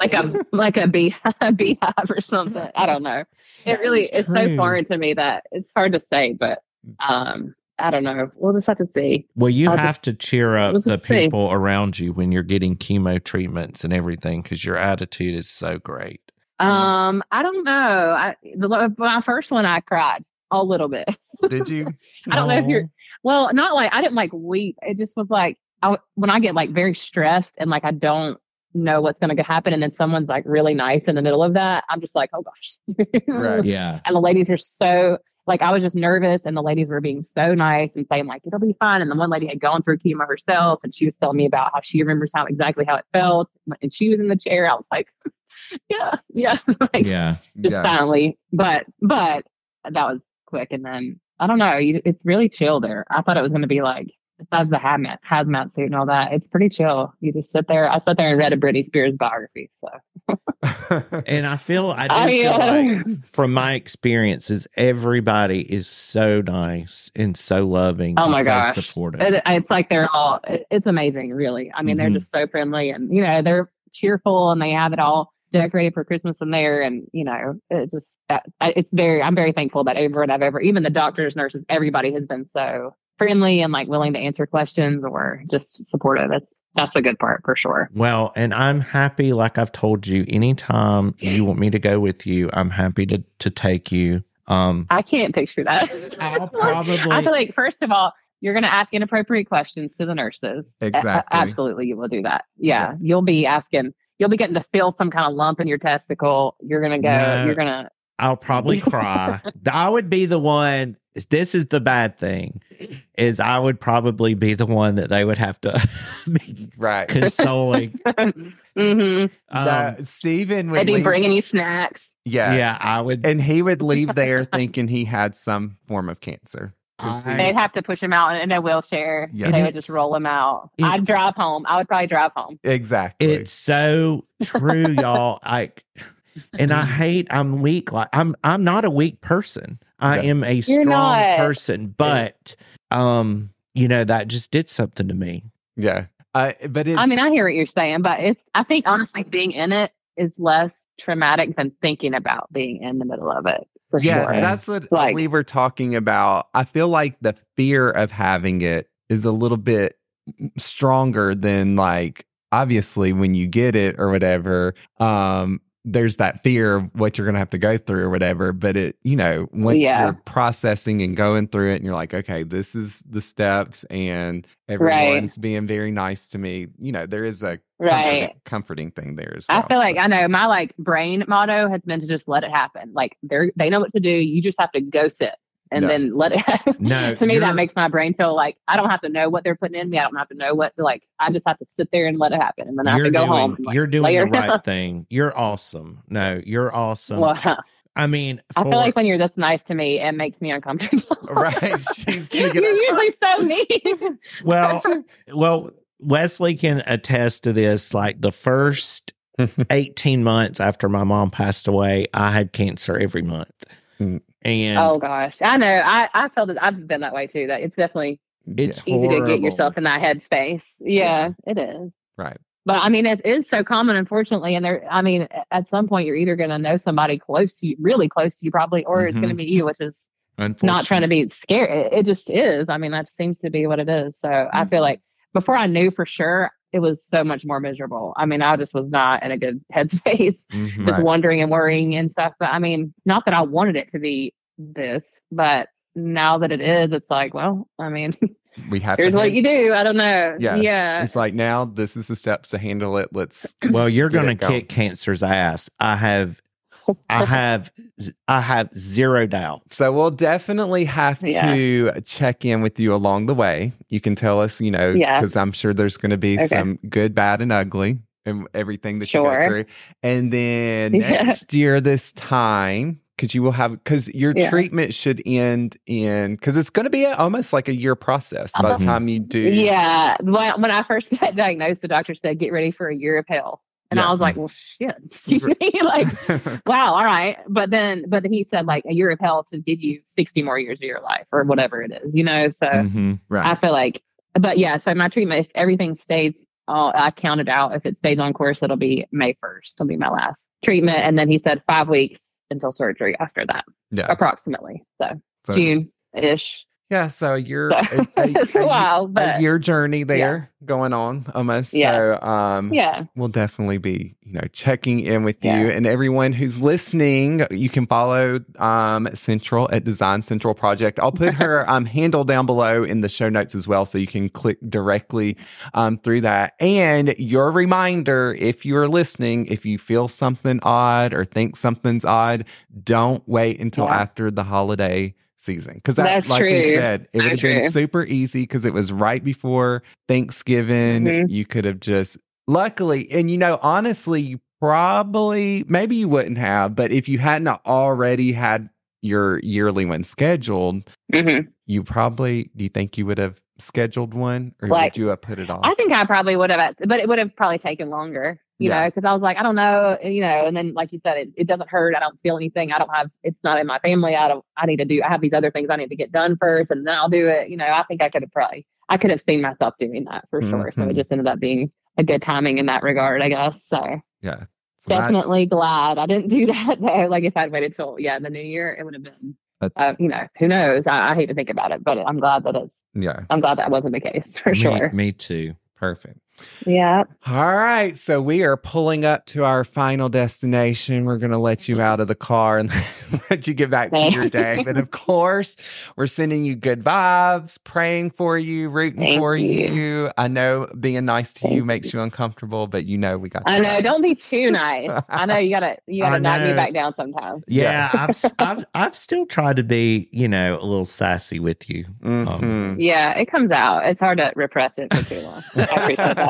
like a like a bee a beehive or something. I don't know. It really That's it's so foreign to me that it's hard to say, but um, I don't know. We'll just have to see. Well, you I'll have to cheer up we'll the just see. people around you when you're getting chemo treatments and everything because your attitude is so great. Um, I don't know. I the my first one I cried a little bit. Did you? I don't know if you're well, not like I didn't like weep. It just was like I, when I get like very stressed and like I don't know what's going to happen. And then someone's like really nice in the middle of that. I'm just like, oh gosh. Right. Yeah. And the ladies are so like I was just nervous and the ladies were being so nice and saying like it'll be fine. And the one lady had gone through chemo herself and she was telling me about how she remembers how exactly how it felt. And she was in the chair. I was like, Yeah, yeah. like Yeah. just Yeah. silently. But but that was quick and then I don't know, you, it's really chill there. I thought it was gonna be like besides the hazmat hazmat suit and all that, it's pretty chill. You just sit there. I sat there and read a Britney Spears biography. So And I feel I do I, feel uh, like from my experiences, everybody is so nice and so loving. Oh and my so gosh. supportive. It, it's like they're all, it- it's amazing, really. I mean, Mhm. they're just so friendly and, you know, they're cheerful and they have it all decorated for Christmas in there. And, you know, it just, uh, it's very, I'm very thankful that everyone I've ever, even the doctors, nurses, everybody has been so friendly and like willing to answer questions or just supportive. It's, that's a good part for sure. Well, and I'm happy, like I've told you, anytime you want me to go with you, I'm happy to to take you. Um I can't picture that. I'll probably I feel like, first of all, you're going to ask inappropriate questions to the nurses. A- a- Exactly. absolutely, you will do that. Yeah, you'll be asking. You'll be getting to feel some kind of lump in your testicle. You're going to go. No. You're going to. I'll probably cry. I would be the one this is the bad thing is I would probably be the one that they would have to be right. consoling. mm-hmm. Um, That- Steven would They'd be bringing you snacks. yeah. yeah, I would And he would leave there thinking he had some form of cancer. 'Cause I- They'd have to push him out in a wheelchair. Yeah. They would just roll him out. it's- I'd drive home. I would probably drive home. exactly. It's so true, y'all. Like, and I hate. I'm weak. Like I'm. I'm not a weak person. I Yeah. am a You're strong not. person. But, um, you know, that just did something to me. yeah. Uh, but it's I mean, I hear what you're saying, but it's. I think honestly, being in it is less traumatic than thinking about being in the middle of it. Yeah, sure. that's what Like- we were talking about. I feel like the fear of having it is a little bit stronger than like obviously when you get it or whatever. Um, there's that fear of what you're gonna have to go through or whatever. But it, you know, once Yeah. you're processing and going through it, and you're like, okay, this is the steps, and everyone's being very nice to me. You know, there is a right. comforting, comforting thing there as well. I feel like I know my like brain motto has been to just let it happen. Like they're they know what to do. You just have to go sit and No. then let it happen. No, to me, that makes my brain feel like I don't have to know what they're putting in me. I don't have to know what like I just have to sit there and let it happen, and then I have to go doing, home. Like, you're doing layer the right thing. You're awesome. No, you're awesome. Well, I mean, I feel like when you're this nice to me, it makes me uncomfortable. right. She's you're usually so mean. well, well, Wesley can attest to this. Like the first 18 months after my mom passed away, I had cancer every month. Mm. And oh gosh, I know. I I felt it. I've been that way too. That it's definitely it's easy to get yourself in that headspace. Yeah, it is. right. But I mean, it is so common, unfortunately. And there, I mean, at some point, you're either going to know somebody close to you, really close to you, probably, or it's Mhm. going to be you, which is not trying to be scary. It, it just is. I mean, that seems to be what it is. So I Mm-hmm. feel like before I knew for sure, it was so much more miserable. I mean, I just was not in a good headspace, Mhm. just Right. wondering and worrying and stuff. But I mean, not that I wanted it to be this, but now that it is, it's like, well, I mean, We have here's to. what hand- you do. I don't know. Yeah. Yeah. It's like now this is the steps to handle it. Let's Well, you're going to it kick cancer's ass. I have, I have, I have zero doubt. So we'll definitely have Yeah. to check in with you along the way. You can tell us, you know, Yeah. because I'm sure there's going to be Okay. some good, bad, and ugly and everything that you go through. And then Yeah. next year, this time, because you will have, because your Yeah. treatment should end in, because it's going to be a, almost like a year process by Uh-huh. the time you do. Yeah. When, when I first got diagnosed, the doctor said, get ready for a year of hell. And Yeah. I was like, well, shit, excuse me. like, wow, all right. But then, but then he said like a year of hell to give you 60 more years of your life or whatever it is, you know? So Mhm. right. I feel like, but yeah, so my treatment, if everything stays, all I counted out, if it stays on course, it'll be May 1st. It'll be my last treatment. And then he said five weeks until surgery after that, yeah. approximately. So So, June ish. Yeah, so you're So, a, a, a while, a year journey there going on almost. Yeah. So um yeah. we'll definitely be, you know, checking in with Yeah. you and everyone who's listening. You can follow um Central at Design Central Project. I'll put her um handle down below in the show notes as well, so you can click directly um through that. And your reminder, if you're listening, if you feel something odd or think something's odd, don't wait until Yeah. after the holiday season because that, That's like true. said, it would have been super easy because it was right before Thanksgiving. Mhm. You could have just luckily, and you know, honestly, you probably maybe you wouldn't have, but if you hadn't already had your yearly one scheduled, hmm you probably do you think you would have scheduled one or Like, would you have put it off? I think I probably would have, but it would have probably taken longer, you Yeah. know, because I was like, I don't know, eh, you know, and then like you said, it, it doesn't hurt. I don't feel anything. I don't have, it's not in my family. I don't, I need to do, I have these other things I need to get done first and then I'll do it. You know, I think I could have probably, I could have seen myself doing that for sure. So it mm-hmm. just ended up being a good timing in that regard, I guess. So yeah. So definitely glad I didn't do that though. Like if I'd waited till, yeah, the new year, it would have been, That- uh, you know, who knows? I, I hate to think about it, but I'm glad that it's, Yeah. I'm glad that wasn't the case for me, sure. me too. Perfect. Yeah. All right. So we are pulling up to our final destination. We're going to let you out of the car and let you get back to your day. But of course, we're sending you good vibes, praying for you, rooting Thank for you. you. I know being nice to you makes you uncomfortable, but you know we got I know. back. Don't be too nice. I know you gotta you gotta knock me back down sometimes. Yeah, Yeah. I've, s- I've I've still tried to be, you know, a little sassy with you. Mhm. Yeah, it comes out. It's hard to repress it for too long. I appreciate that.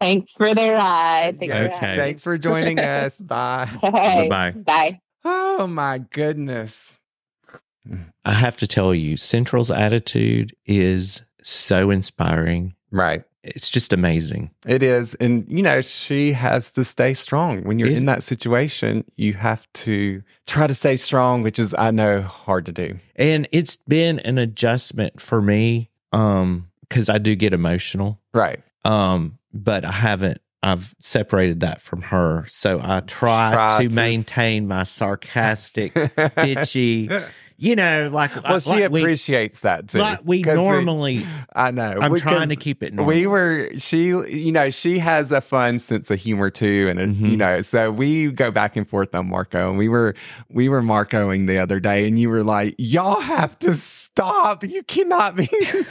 Thanks for the ride. Thanks for Okay. having me. Thanks for joining us. Bye. All right. Bye-bye. Bye. Oh my goodness. I have to tell you, Central's attitude is so inspiring. Right. It's just amazing. It is. And, you know, she has to stay strong. When you're Yeah. in that situation, you have to try to stay strong, which is, I know, hard to do. And it's been an adjustment for me um cuz I do get emotional. Right. Um but I haven't I've separated that from her. So I try, Try to, to- maintain my sarcastic, bitchy, you know, like well, she like we, appreciates that too. like we normally I know. I'm We- trying to keep it normal. We were, she, you know, she has a fun sense of humor too. And, a, Mhm. you know, so we go back and forth on Marco. And we were, we were Marcoing the other day, and you were like, y'all have to stop. You cannot be.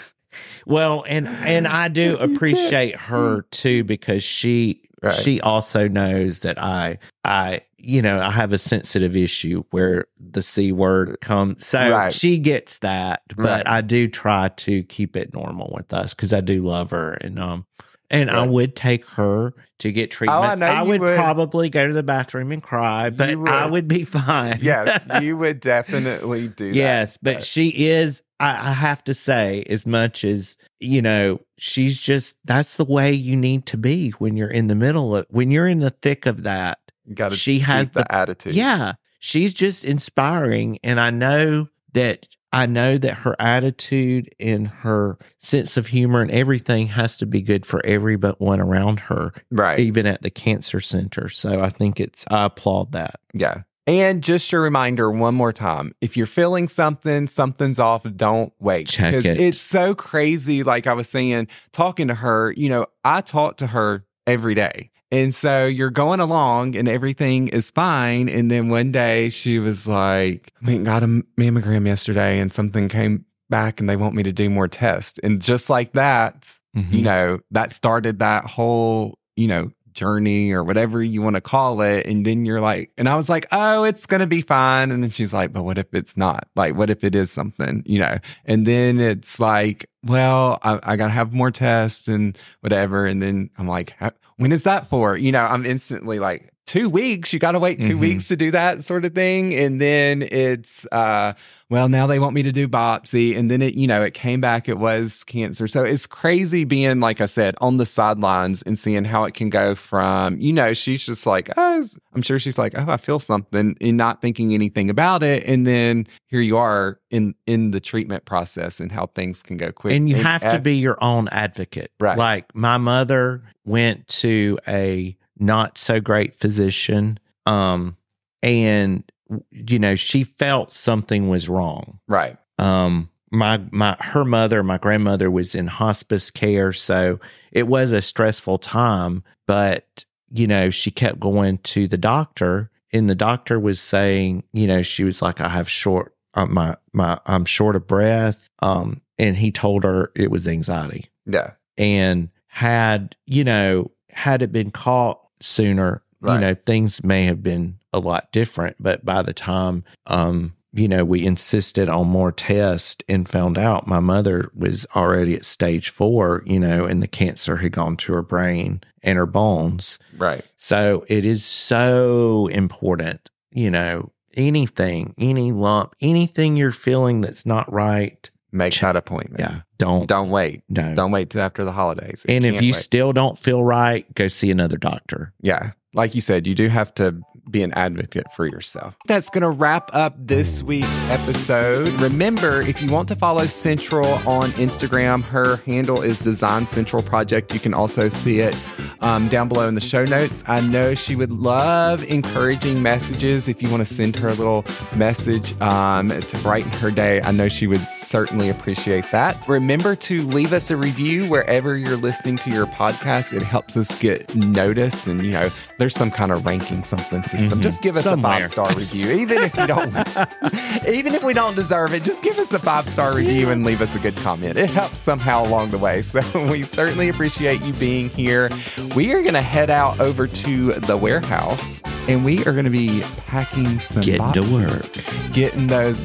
Well, and and I do appreciate her too because she Right. she also knows that I I you know I have a sensitive issue where the c word comes. So Right. she gets that, but Right. I do try to keep it normal with us because I do love her and um. And I would take her to get treatments. I you would, would. probably go to the bathroom and cry, but You I would. would be fine. yes, you would definitely do that. Yes, but she is. I, I have to say, as much as you know, she's just that's the way you need to be when you're in the middle of when you're in the thick of that. Got to She has the, the- attitude. Yeah, she's just inspiring, and I know that I know that her attitude and her sense of humor and everything has to be good for everyone around her, Right. even at the cancer center. So I think it's I applaud that. Yeah. And just a reminder one more time if you're feeling something, something's off, don't wait. Because it. it's so crazy. Like I was saying, talking to her, you know, I talk to her every day. And so you're going along and everything is fine. And then one day she was like, I mean, got a mammogram yesterday and something came back and they want me to do more tests. And just like that, Mhm. you know, that started that whole, you know, journey or whatever you want to call it. And then you're like, and I was like, oh, it's going to be fine. And then she's like, but what if it's not? Like, what if it is something, you know? And then it's like, well, I, I got to have more tests and whatever. And then I'm like, when is that for? You know, I'm instantly like, two weeks, you got to wait 2 Mhm. weeks to do that sort of thing. And then it's, uh, well, now they want me to do biopsy. And then it, you know, it came back, it was cancer. So it's crazy being, like I said, on the sidelines and seeing how it can go from, you know, she's just like, oh, I'm sure she's like, oh, I feel something and not thinking anything about it. And then here you are in, in the treatment process and how things can go quick. and you have to be your own advocate. Right. Like my mother went to a not so great physician, um, and you know she felt something was wrong. Right. Um, my my her mother, my grandmother was in hospice care, so it was a stressful time. But you know, she kept going to the doctor, and the doctor was saying, you know, she was like, I have short, uh, my my, I'm short of breath. Um, and he told her it was anxiety, Yeah. and had you know, had it been caught sooner, Right. you know, things may have been a lot different. But by the time, um, you know, we insisted on more tests and found out my mother was already at stage four, you know, and the cancer had gone to her brain and her bones. Right. So it is so important, you know, anything, any lump, anything you're feeling that's not right. Make that appointment. Yeah. Don't, Don't wait. no. Don't wait till after the holidays. It and if you wait. still don't feel right, go see another doctor. Yeah. Like you said, you do have to be an advocate for yourself. That's going to wrap up this week's episode. Remember, if you want to follow Central on Instagram, her handle is Design Central Project. You can also see it um, down below in the show notes. I know she would love encouraging messages. If you want to send her a little message um, to brighten her day, I know she would certainly appreciate that. Remember to leave us a review wherever you're listening to your podcast. It helps us get noticed, and you know, there's some kind of ranking something system. Mhm. Just give us Somewhere. a five star review, even if you don't, even if we don't deserve it. Just give us a five star review and leave us a good comment. It helps somehow along the way. So we certainly appreciate you being here. We are going to head out over to the warehouse, and we are going to be packing some Getting to work. getting those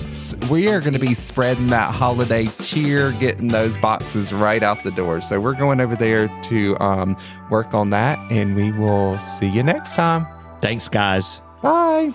we are going to be spreading that holiday cheer getting those boxes right out the door so we're going over there to um, work on that and we will see you next time Thanks, guys. bye